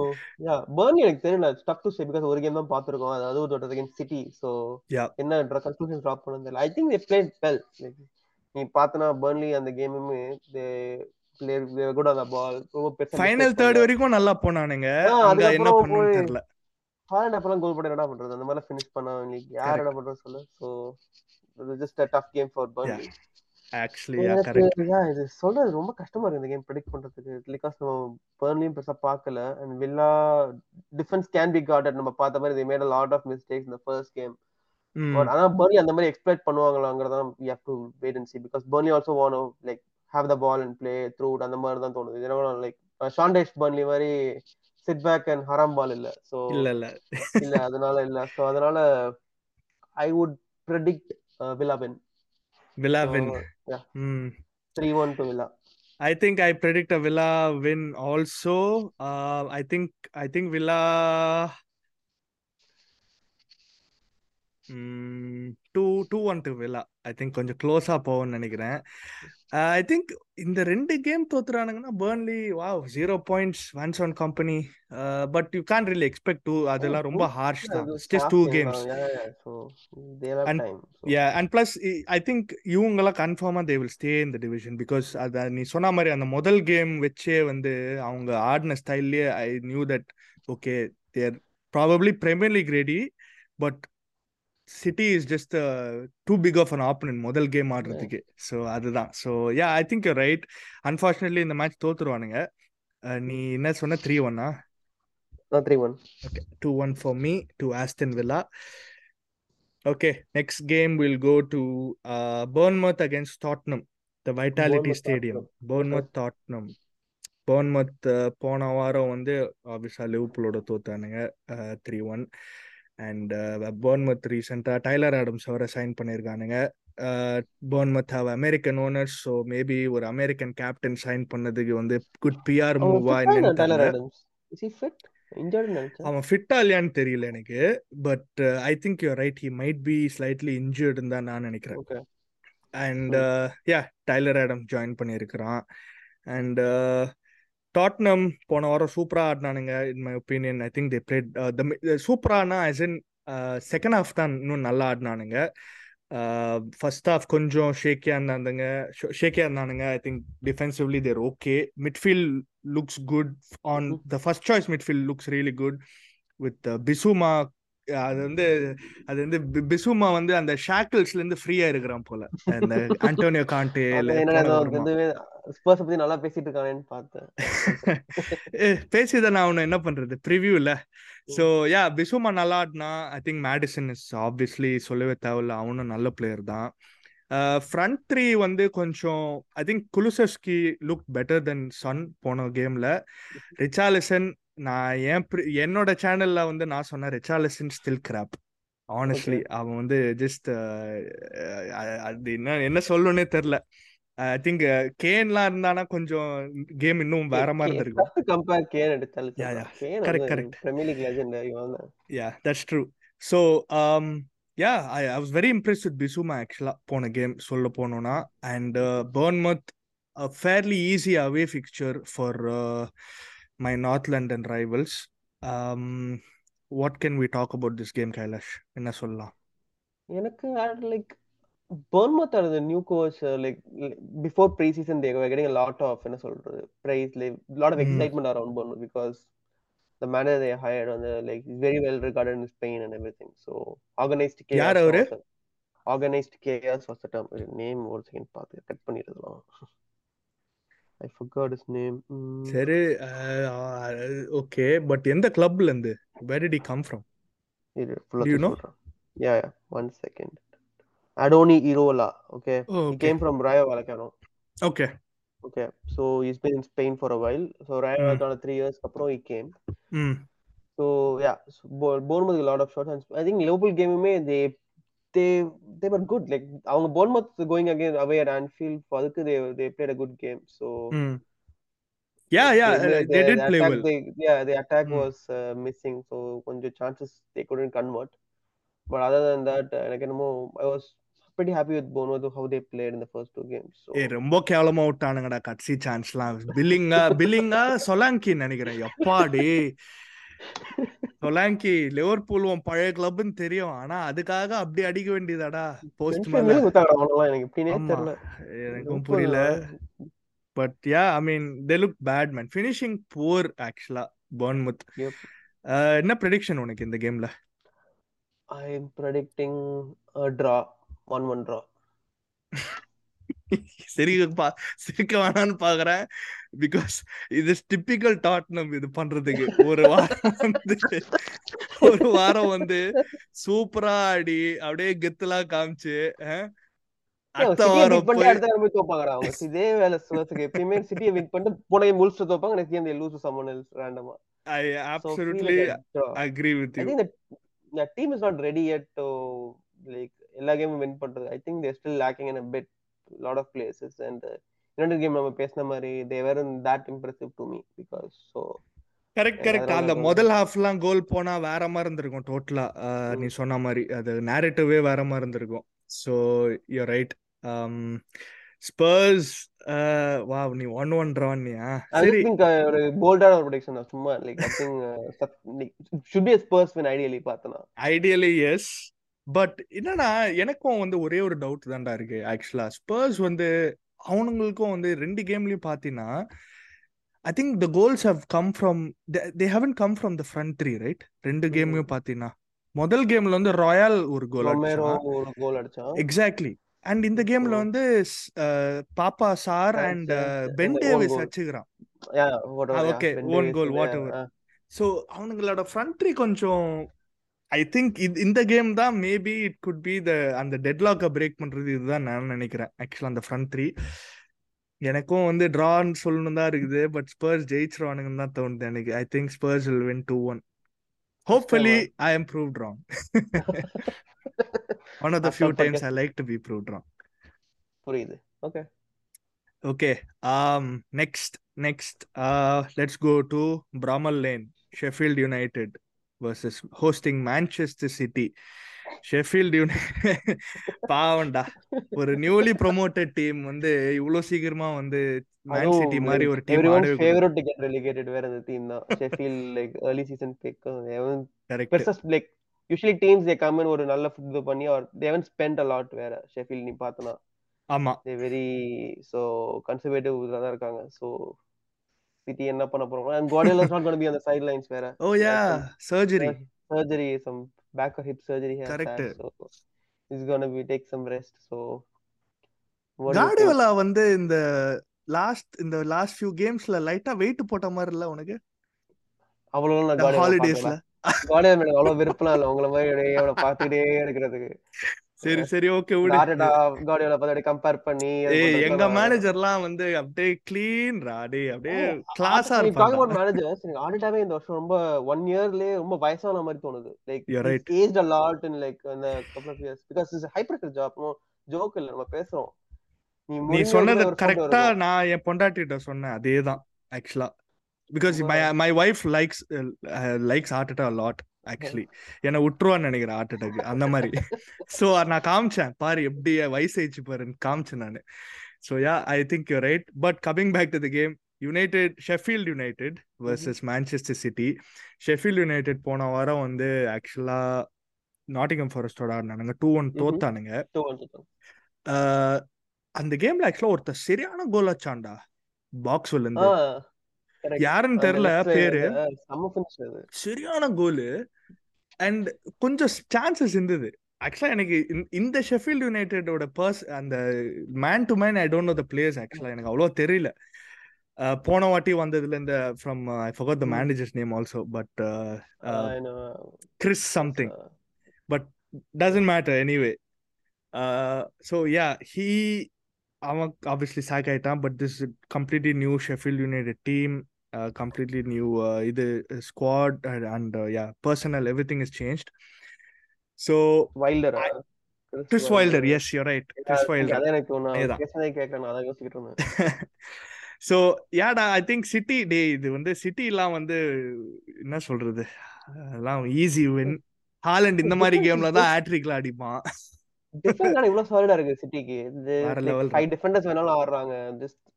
யா பர்ன் எனக்கு தெரியல. ஸ்டக் டு சே பிகாஸ் ஒரு கேம் தான் பாத்துருக்கோம் அதாவது ஒரு அகைன்ஸ்ட் சிட்டி சோ. என்ன கன்க்ளூஷன் டிராப் பண்ணது I think they played well நீ பார்த்தனா பர்ன்லி அந்த கேமுமே they play good on the ball ரொம்ப பெருசா ஃபைனல் தேர்ட். வரைக்கும் நல்லா போனானுங்க. அங்க என்ன போய் தெரியல. ஹாலண்ட் அப்பெல்லாம் கோல் போட்டு என்ன பண்றது? அந்த மாதிரி ஃபினிஷ் பண்ண யார் என்ன பண்றது சொல்லு. So just a tough game for Burnley actually yeah இது சொல்றது ரொம்ப கஷ்டமா இருக்கு இந்த கேம் ப்ரெடிக்ட் பண்றதுக்கு. பிகாஸ் நம்ம பர்ன்லியும் பெருசா பார்க்கல. And Villa defence can be guarded நம்ம பார்த்த மாதிரி they made a lot of mistakes in the first game. But ஆனா பர்ன்லி அந்த மாதிரி எக்ஸ்பெக்ட் பண்ணுவாங்களாங்கிறத we have to wait and see. Because Burnley also like have the ball and play through it. அந்த மாதிரி தான் தோணுது. ஏன்னா லைக் ஷாண்டேஷ் பர்ன்லி மாதிரி சிட் பேக் அண்ட் ஹராம் பால் இல்ல. சோ இல்ல இல்ல. இல்ல அதனால இல்ல. சோ அதனால I would predict Villa win Villa win yeah. Hmm three one to Villa I think I predict a Villa win also. Uh, I think I think Villa mm, two two one to Villa. I think கொஞ்சம் க்ளோஸா போகும்னு நினைக்கிறேன் ஐ think இந்த ரெண்டு game தோத்துறானுங்கன்னா Burnley wow zero points once one company but you can't really expect to அதெல்லாம் ரொம்ப harsh தான். Just two games and plus I think இவங்கெல்லாம் கன்ஃபார்மா they will stay in the division because அத நீ சொன்ன மாதிரி அந்த முதல் கேம் வச்சே வந்து அவங்க ஆடின ஸ்டைல்லே I knew that okay they're probably Premier League ready but City is just too big of an opponent முதல் கேம் ஆடுறதுக்கு ஸோ அதுதான் so yeah I think you right unfortunately இந்த மேட்ச் தோத்துருவானுங்க நீ என்ன சொன்ன த்ரீ ஒன்னா three one Okay, 2 1 for me to Aston Villa. Okay, next game we'll go to uh, Bournemouth against Tottenham, the Vitality Bournemouth, Stadium. Tottenham. Bournemouth, Tottenham. Bournemouth uh, போன வாரம் வந்து ஆப்வியஸா லிவர்பூலோட தோத்தானுங்க த்ரீ ஒன் அண்ட் போர்ன்மத் ரீசெண்டாக Tyler Adams அவரை sign பண்ணியிருக்கானுங்க Bournemouth have American owners so maybe ஒரு American captain sign பண்ணதுக்கு வந்து குட் பிஆர் மூவா அவன் ஃபிட்டா இல்லையான்னு தெரியல எனக்கு. But I think you right he might be slightly இன்ஜர்டுன்னு தான் நான் நினைக்கிறேன். And yeah Tyler Adam join பண்ணியிருக்கிறான் and Tottenham போன வாரம் சூப்பரா ஆடினானுங்க in my opinion I think they played சூப்பரானா as in second half தான் இன்னும் நல்லா ஆடினானுங்க. ஃபர்ஸ்ட் ஹாஃப் கொஞ்சம் ஷேக்கியா இருந்தாங்க ஷேக்கியா இருந்தானுங்க. I think defensively they're okay midfield looks good on the first choice midfield looks really good with Bissouma அது வந்து அது வந்து பிசுமா வந்து அந்த ஷாக்கிள்ஸ்ல இருந்து ஃப்ரீயா இருக்கிறான் போல. அந்த ஆண்டோனியோ காண்டே ஸ்பர்ஸ் பத்தி நல்லா பேசிட்டு இருக்கானேன்னு பார்த்தேன் பேசிதான் நான் அவனை என்ன பண்றது? ப்ரிவியூல ஸோ யா பிசுமா நல்லா ஆடினா I think Maddison is obviously சொல்லவே தேவையில்ல. அவனும் நல்ல பிளேயர் தான். ஃப்ரண்ட் த்ரீ வந்து கொஞ்சம் I think Kulusevski look better than Son போன கேம்ல ரிச்சாலிசன் நான் pri- என்னோட சேனல்ல வந்து நான் சொன்னேன் ரிச்சாலிசன் ஸ்டில் கிராப் ஆனஸ்ட்லி அவன் வந்து ஜஸ்ட் அது என்ன என்ன சொல்லணும்னே தெரில ஐ திங்க் கேன்லாம் இருந்தானா கொஞ்சம் கேம் இன்னும் வேற மாதிரி இருந்திருக்கும் கம்பேர் கேன் எடுத்தாலும் yeah. Kane Correct, correct. Premier League legend இவன் Yeah, that's true. So, um, yeah, I, I was very impressed with Bisuma actually போன கேம் சொல்ல போனோம்னா and uh, Bournemouth a fairly easy away fixture for uh, my North London rivals. Um, what can we talk about this game, Kailash? என்ன சொல்லலாம் எனக்கு like Bournemouth are new coach like before preseason they were getting a lot of என்ன சொல்றது praise like lot of Mm. excitement around Bournemouth because the manager they hired on the like is very well regarded in Spain and everything so organized chaos யார் அவரு? was a- organized chaos was the term name ஒரு second பார்த்து cut பண்ணிடலாம் I forgot his name mm. சரி okay but எந்த கிளப்ல இருந்து where did he come from இரு, full ah Do you know? சொல்றேன். Yeah, yeah. One second. Adoni Irola. Okay. oh, He okay came from Rayo Vallecano. okay Okay. So he's been in Spain for a while. So Rayo Mm. Vallecano three years அப்புறம் he came. mm. So yeah, so Bo- Bournemouth a lot of shots. And I think Liverpool game me they they they were good. Like அவங்க Bournemouth going again away at Anfield for அதுக்கு they they played a good game. So Mm. yeah yeah they, uh, they the- did the play attack, well They, yeah, the attack Mm. was uh, missing. So கொஞ்சம் chances they couldn't convert. But other than that, uh, எனக்கு என்னமோ I was pretty happy with Bournemouth how they played in the first two games. So. ஏய் ரொம்ப கேவலமா விட்டானுங்கடா கட்சி சான்ஸ்லாம். பில்லிங்கா பில்லிங்கா சொலாங்கி நினைக்கிறேன். எப்பாடி Solanki Liverpool உன் பழைய கிளப்னு தெரியும். ஆனா அதுக்காக அப்படி அடிக்க வேண்டியதாடா போஸ்ட் எனக்கு தெரியல. எனக்கும் புரியல. But yeah I mean they look bad man finishing poor ஆக்சுவலா பர்ன்முத். என்ன ப்ரெடிக்ஷன் உனக்கு இந்த கேம்ல I'm predicting a draw. One draw. சரி சிரிக்க வேணாம்னு பாக்குறேன். பிகாஸ் இது டிப்பிக்கல் டாட்னம் இது பண்றதுக்கு. ஒரு வாரம் வந்து ஒரு வாரம் வந்து சூப்பரா ஆடி அப்படியே கெத்துலாம் காமிச்சு அடுத்த வாரம் போய் இதே வேலை சுவத்துக்கு எப்பயுமே சிட்டியை வின் பண்ணிட்டு போன முல்ஸ் தோப்பாங்க next game lose someone else ரேண்டமா I absolutely. Agree with I you think that the team is not ready yet to like எல்லா கேமும் வின் பண்றது. I think they're still lacking in a bit lot of places and இன்னொரு game நம்ம பேசின மாதிரி they were that impressive to me because so correct correct அந்த முதல் ஹாஃப்லாம் கோல் போனா வேற மாதிரி இருந்திருக்கும் டோட்டலா நீ சொன்ன மாதிரி அது நேரேட்டிவே வேற மாதிரி இருந்திருக்கும். ஸோ யூ ரைட் ஸ்பர்ஸ் வா நீ ஒன் ஒன் ட்ரான்னியா ஐ சரி. திங்க் ஒரு போல்டான ஒரு ப்ரொடக்ஷன் சும்மா like I think should be Spurs win ideally பார்த்தனா. ஐடியலி எஸ் பட் என்னன்னா எனக்கும் வந்து ஒரே ஒரு டவுட் தான்டா இருக்கு ஆக்சுவலா ஸ்பர்ஸ் வந்து அவனுங்களுக்கும் வந்து ரெண்டு கேம்லயும் பாத்தீங்கன்னா I think the goals have come from they haven't come from the front three right ரெண்டு கேம்லயும் பாத்தீங்கன்னா முதல் கேம்ல வந்து ராயல் ஒரு கோல் அடிச்சான் எக்ஸாக்ட்லி அண்ட் இந்த கேம்ல வந்து Pape Sarr and Ben Davies. அடிச்சுக்கிறான். Okay own goal whatever so அவனுங்களோட front three கொஞ்சம் ஐ திங்க் இந்த கேம் தான் maybe it could be the அந்த டெட்லாக்கை பிரேக் பண்றது இதுதான் நான் நினைக்கிறேன் ஆக்சுவலா அந்த ஃப்ரண்ட் த்ரீ எனக்கும் வந்து ட்ரான்னு சொல்லணும் தான் இருக்குது பட் ஸ்பர்ஸ் ஜெயிச்சிருவானுங்கன்னு தான் தோணுது எனக்கு I think Spurs will win two one hopefully I am proved wrong one of the few times I. Like to be proved wrong புரியுது okay Okay. Um. Next. Next. Uh. Let's go to Bramall Lane. Sheffield United versus hosting Manchester City. Sheffield United பாவம்டா. ஒரு newly promoted team வந்து இவ்வளவு சீக்கிரமா வந்து man city மாதிரி ஒரு team ஆடவே favourite to get relegated வேற அந்த டீம் தான். Sheffield like early season pick correct பெருசா like usually teams they come ஒரு நல்ல ஃபுட் பண்ணி are they haven't spend a lot வேற ஷெஃபீல்ட் நீ பார்த்தனா. ஆமா. தே வெரி சோ கன்சர்வேட்டிவ் தான் இருக்காங்க. சோ சிட்டி என்ன பண்ண போறாங்க and Guardiola is not gonna be on the sidelines வேற ஓ yeah surgery surgery some back so he's gonna be take some rest so what do you think? Guardiola வந்து இந்த last இந்த last few கேம்ஸ்ல லைட்டா wait போட்ட மாதிரி இல்ல உனக்கு? அவ்வளவு நான் ஹாலிடேஸ்ல. Guardiola மேல அவ்வளவு விருப்பம்லாம் இல்ல உங்கள மாதிரி அவனை பார்த்துக்கிட்டே இருக்கிறதுக்கு. சரி சரி ஓகே விடு. ஆர்டா கம்பேர் பண்ணி ஏய் எங்க மேனேஜர்லாம் வந்து அப்படியே கிளீன்ரா டேய் அப்படியே கிளாஸா நீ டாக் அபௌட் இருப்பாங்க மேனேஜர்ஸ் எனக்கு ஆர்டேட்டாவே இந்த வருஷம் ரொம்ப ஒன் இயர்லயே ரொம்ப வயசான மாதிரி தோணுது. Like right. Age a lot in like அந்த couple of years because is hyper job joke இல்ல நம்ம பேசுறோம். நீ சொன்னது கரெக்டா. நான் என் பொண்டாட்டிட்ட சொன்னேன் அதேதான் ஆக்சுவலா because my my wife likes likes Arteta lot actually என்னை விட்டுருவான்னு நினைக்கிறேன் ஹார்ட் அட்டாக் அந்த மாதிரி. ஸோ நான் காமிச்சேன். பாரு எப்படி வயசாயிடுச்சு பாருன்னு காமிச்சேன் நான். So yeah I think you right but coming back to the game United Sheffield United versus Manchester City Sheffield United போன வாரம் வந்து ஆக்சுவலா நாட்டிகம் ஃபாரஸ்டோட ஆடினானுங்க. Two one. தோத்தானுங்க. அந்த கேம்ல ஆக்சுவலா ஒருத்தர் சரியான கோல் வச்சான்டா பாக்ஸ்வெல்ல இருந்து. யாருன்னு தெரியல பேரு. சரியான கோலு அண்ட் கொஞ்சம் சான்சஸ் இருந்தது. ஆக்சுவலா எனக்கு இந்த- ஷெஃபீல்ட் யுனைடெடோட பர்ஸ் அந்த man to man I don't know the players ஆக்சுவலா எனக்கு அவ்வளோ தெரியல. போன வாட்டி வந்ததுல இந்த from I forgot the. Manager's name also but. Chris something doesn't matter anyway. uh so yeah he அவன் obviously sack ஆயிட்டான் but this is completely new Sheffield United new uh, இது squad and, and yeah personnel everything is changed. So Wilder, I- ah? Chris Wilder yes you're right. Chris Wilder. அதான் எனக்கு so யாடா I think city டே இது வந்து சிட்டிலாம் வந்து என்ன சொல்றது? அதெல்லாம் ஈஸி வின் ஹாலண்ட் இந்த மாதிரி கேம்ல தான் ஹேட்ரிக்ல அடிப்பான். இவ்வளவு சாலிடா இருக்கு சிட்டிக்கு வேற ஃபைவ் டிஃபெண்டர்ஸ் வேணாலும் ஆடுறாங்க. Just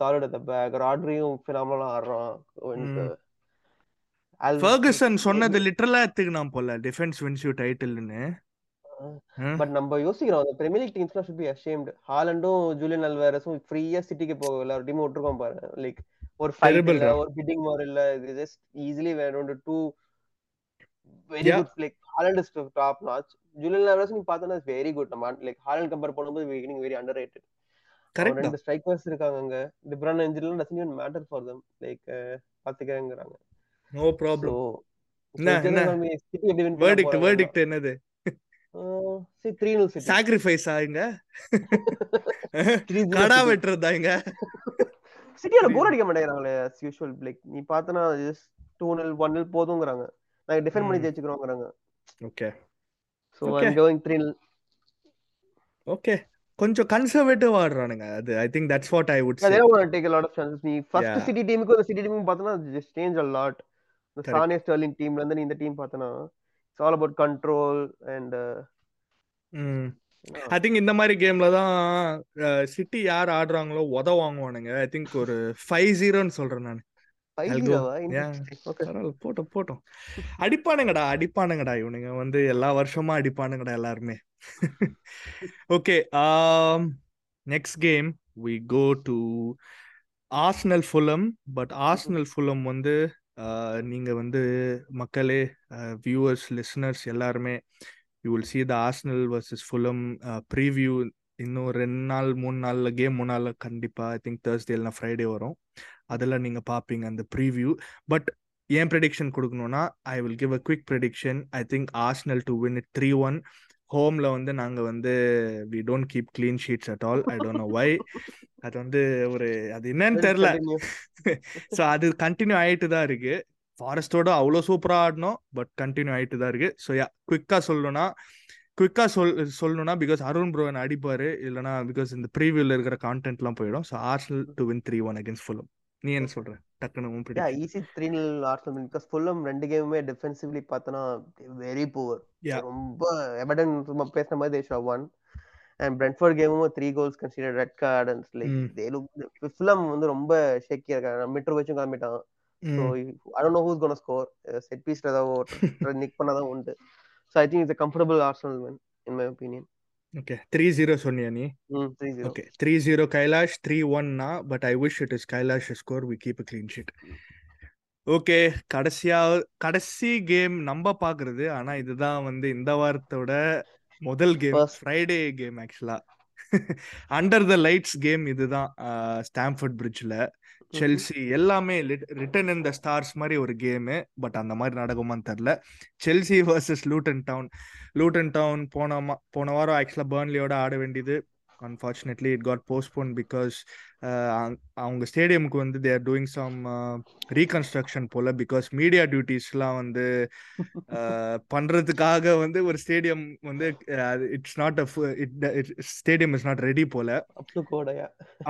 solid at the back ராட்ரியும் ஃபினாமலா ஆடுறான். ஃபர்கசன் சொன்னது லிட்டரலா எடுத்துக்கணும் போல. டிஃபென்ஸ் வின்ஸ் யூ டைட்டில்னு பட் நம்ம யோசிக்கிறோம். அந்த பிரீமியர் லீக் டீம்ஸ்லாம் ஷுட் பி அஷேம்டு ஹாலண்டும் ஜூலியன் அல்வேரஸும் ஃப்ரீயா சிட்டிக்கு போக எல்லாரும் டீம் விட்டுருக்கோம் பாரு லைக் ஒரு ஃபைட் இல்ல. ஒரு பிட்டிங் வார் இல்ல. இது ஜஸ்ட் ஈஸிலி வேணும் too very. Good like Haaland is top notch Julian Alvarez நீ பார்த்தனா வெரி குட் நம்ம லைக் ஹாலண்ட் கம்பேர் பண்ணும்போது வெரி அண்டர் ரேட்டட் கரெக்ட் ரெண்டு ஸ்ட்ரைக்கர்ஸ் இருக்காங்க அங்க டிப்ரான் engineer doesn't even matter for them like பாத்துக்கங்கறாங்க no problem என்ன, என்ன? வேர்டிக்ட் வேர்டிக்ட் என்னது? சரி 3-0 சிட்டி சாக்ரிஃபைஸ் ஆகுங்க 3-0 கடா. வெட்டுறதா இங்க? சிட்டியோட கோல் அடிக்க மாட்டேங்கிறாங்களே as usual. லைக் நீ பார்த்தனா ஜஸ்ட் 2-0 1-0 போதுங்கறாங்க. நாங்க டிஃபெண்ட் பண்ணி. ஜெயிச்சுக்கிறோம்ங்கறாங்க okay so Okay. I'm going 3-0 okay கொஞ்சம் கன்சர்வேட்டிவ் ஆடுறானுங்க அது I think that's what I would say to take a lot of chances. நீ ஃபர்ஸ்ட். சிட்டி டீமுக்கு இந்த சிட்டி டீமுக்கு பார்த்தனா just change a lot. இந்த. சானே ஸ்டர்லிங் டீம்ல இருந்து நீ இந்த டீம் பார்த்தனா it's all about control and I think இந்த மாதிரி கேம்ல தான் சிட்டி யார் ஆடுறாங்களோ உத வாங்குவானுங்க ஐ திங்க் ஒரு ஃபைவ் ஜீரோன்னு சொல்றேன் நான் போட்டோம் போட்டோம். அடிப்பானுங்கடா அடிப்பானுங்கடா இவனுங்க வந்து எல்லா வருஷமா அடிப்பானுங்கடா எல்லாருமே. Okay next game we go to Arsenal Fulham but Arsenal Fulham வந்து uh, நீங்க வந்து மக்களே வியூவர்ஸ் லிசனர்ஸ் எல்லாருமே you will see the Arsenal versus Fulham preview இன்னும் ரெண்டு நாள் மூணு நாள்ல கேம் மூணு நாள்ல கண்டிப்பா ஐ திங்க் தேர்ஸ்டே இல்லைனா ஃப்ரைடே வரும். அதெல்லாம் நீங்க பாப்பீங்க அந்த ப்ரீவியூ பட் ஏன் ப்ரெடிக்ஷன் கொடுக்கணும்னா I will give a quick prediction I think Arsenal to win it three one ஹோம்ல வந்து நாங்க வந்து we don't keep clean sheets at all I don't know why அது வந்து ஒரு அது என்னன்னு தெரியல. ஸோ அது கண்டினியூ ஆயிட்டு தான் இருக்கு ஃபாரஸ்டோட அவ்வளோ சூப்பராக ஆடணும் பட் கண்டினியூ ஆயிட்டு தான் இருக்கு ஸோ யா குவிக்காக சொல்லணும்னா குவிக்காக சொல் சொல்லணும்னா பிகாஸ் அருண் ப்ரோ என்ன அடிப்பாரு இல்லைனா பிகாஸ் இந்த ப்ரீவியூல இருக்கிற கான்டென்ட்லாம் போயிடும். So Arsenal to win three one against Fulham நீ என்ன சொல்ற? prediction. Easy 3-0 Arsenal because Fulham ரெண்டு கேமுமே டிஃபென்சிவ்லி பார்த்தனா வெரி புவர். ரொம்ப எவடன் சும்மா பேசுன மாதிரி they show one and Brentford கேமும் three goals consider red card and like. They look Fulham வந்து ரொம்ப ஷேக்கியா இருக்காங்க. மிட்ரோ வச்சும் கிளம்பிட்டான் so I don't know who's gonna score set பீஸ்ல ஏதாவது நிக் பண்ணாதான் உண்டு. So I think it's comfortable Arsenal win in my opinion okay three zero சொன்னியா நீ? Okay three zero Kailash three ஒன்னா but I wish it is Kailash score we keep clean sheet okay கடைசியா கடைசி game நம்ம பாக்குறது ஆனா இதுதான் வந்து இந்த வாரத்தோட முதல் கேம். ஃப்ரைடே கேம் ஆக்சுவலா அண்டர் த லைட்ஸ் கேம் இதுதான் ஸ்டாம்ஃபர்ட் பிரிட்ஜ்ல செல்சி எல்லாமே ரிட்டன் இன் த ஸ்டார்ஸ் மாதிரி ஒரு கேமு. பட் அந்த மாதிரி நடக்குமான்னு தெரில. Chelsea versus Luton Town. Luton Town போன போன வாரம் ஆக்சுவலாக பேர்ன்லியோட ஆட வேண்டியது. Unfortunately it got postpone because அவங்க ஸ்டேடியமுக்கு வந்து தேர் டூயிங் சம் ரீகன்ஸ்ட்ரக்ஷன் போல பிகாஸ் மீடியா டியூட்டிஸ்லாம் வந்து uh, பண்றதுக்காக வந்து ஒரு ஸ்டேடியம் வந்து it's not a it stadium is not ready போல.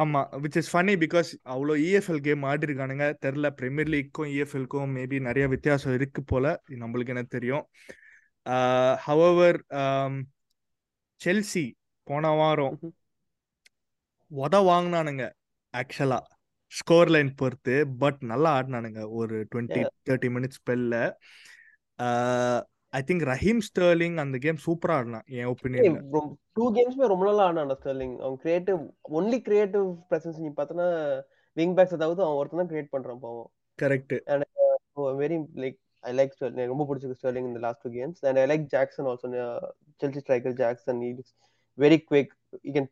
ஆமா விச் இஸ் ஃபனி பிகாஸ் அவ்வளோ இஎஃப்எல் கேம் ஆடிருக்கானுங்க. தெரில பிரீமியர் லீக்கும் இஎஃப்எல்க்கும் மேபி நிறைய வித்தியாசம் இருக்கு போல. நம்மளுக்கு என்ன தெரியும். ஹவவர் செல்சி போன வாரம். உத வாங்கினானுங்க ஆக்சுவலா ஸ்கோர் லைன் பொறுத்து பட் நல்லா ஆடினானுங்க. ஒரு டுவெண்ட்டி தேர்ட்டி மினிட்ஸ் ஸ்பெல்ல ஐ திங்க் ரஹீம் ஸ்டர்லிங் அந்த கேம் சூப்பரா ஆடினான் என் ஒப்பீனியன்ல டூ கேம்ஸ்மே ரொம்ப நல்லா ஆனா ஸ்டர்லிங் அவன் கிரியேட்டிவ் ஒன்லி கிரியேட்டிவ் பிரசன்ஸ் நீ பார்த்தனா விங் பேக்ஸ் அதாவது அவன் ஒருத்தன் தான் கிரியேட் பண்றான் பாவம். Correct very like I like Sterling ரொம்ப பிடிச்சிருக்கு ஸ்டர்லிங் இந்த last two games and I like Jackson also Chelsea striker Jackson very quick you can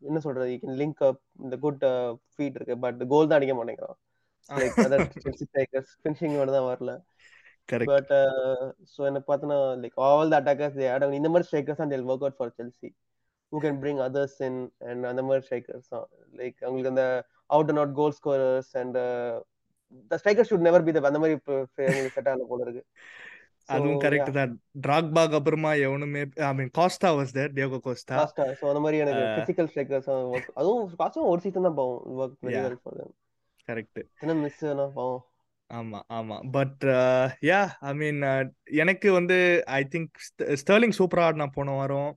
என்ன சொல்றது யூ கேன் லிங்க் அப் இந்த குட் ஃபீட் இருக்கு பட் கோல் தான் அடிக்க மாட்டேங்கிறான். தான் வரல. பட் ஸோ எனக்கு பார்த்தோன்னா like all the attackers add இந்த மாதிரி ஸ்ட்ரைக்கர்ஸ் தான் work out for Chelsea who can bring others in and அந்த மாதிரி ஸ்ட்ரைக்கர்ஸ் தான். லைக் அவங்களுக்கு அந்த out and out goal scorers and the striker should never be அந்த மாதிரி செட் ஆகல போல இருக்கு. அதுவும் கரெக்ட் தான். டிராக்பாக் அப்புறமா எவனுமே I mean Costa was there Diogo Costa Costa so அந்த மாதிரி எனக்கு Uh, பிசிக்கல் ஸ்ட்ரைக்கர்ஸ் அதுவும் காஸ்டும் ஒரு சீசன் தான் பாவம் work very. Well for them correct என்ன மிஸ் பாவம். ஆமா ஆமா. பட் யா ஐ மீன் எனக்கு வந்து ஐ திங்க் ஸ்டர்லிங் சூப்பரா ஆடினா போன வாரம்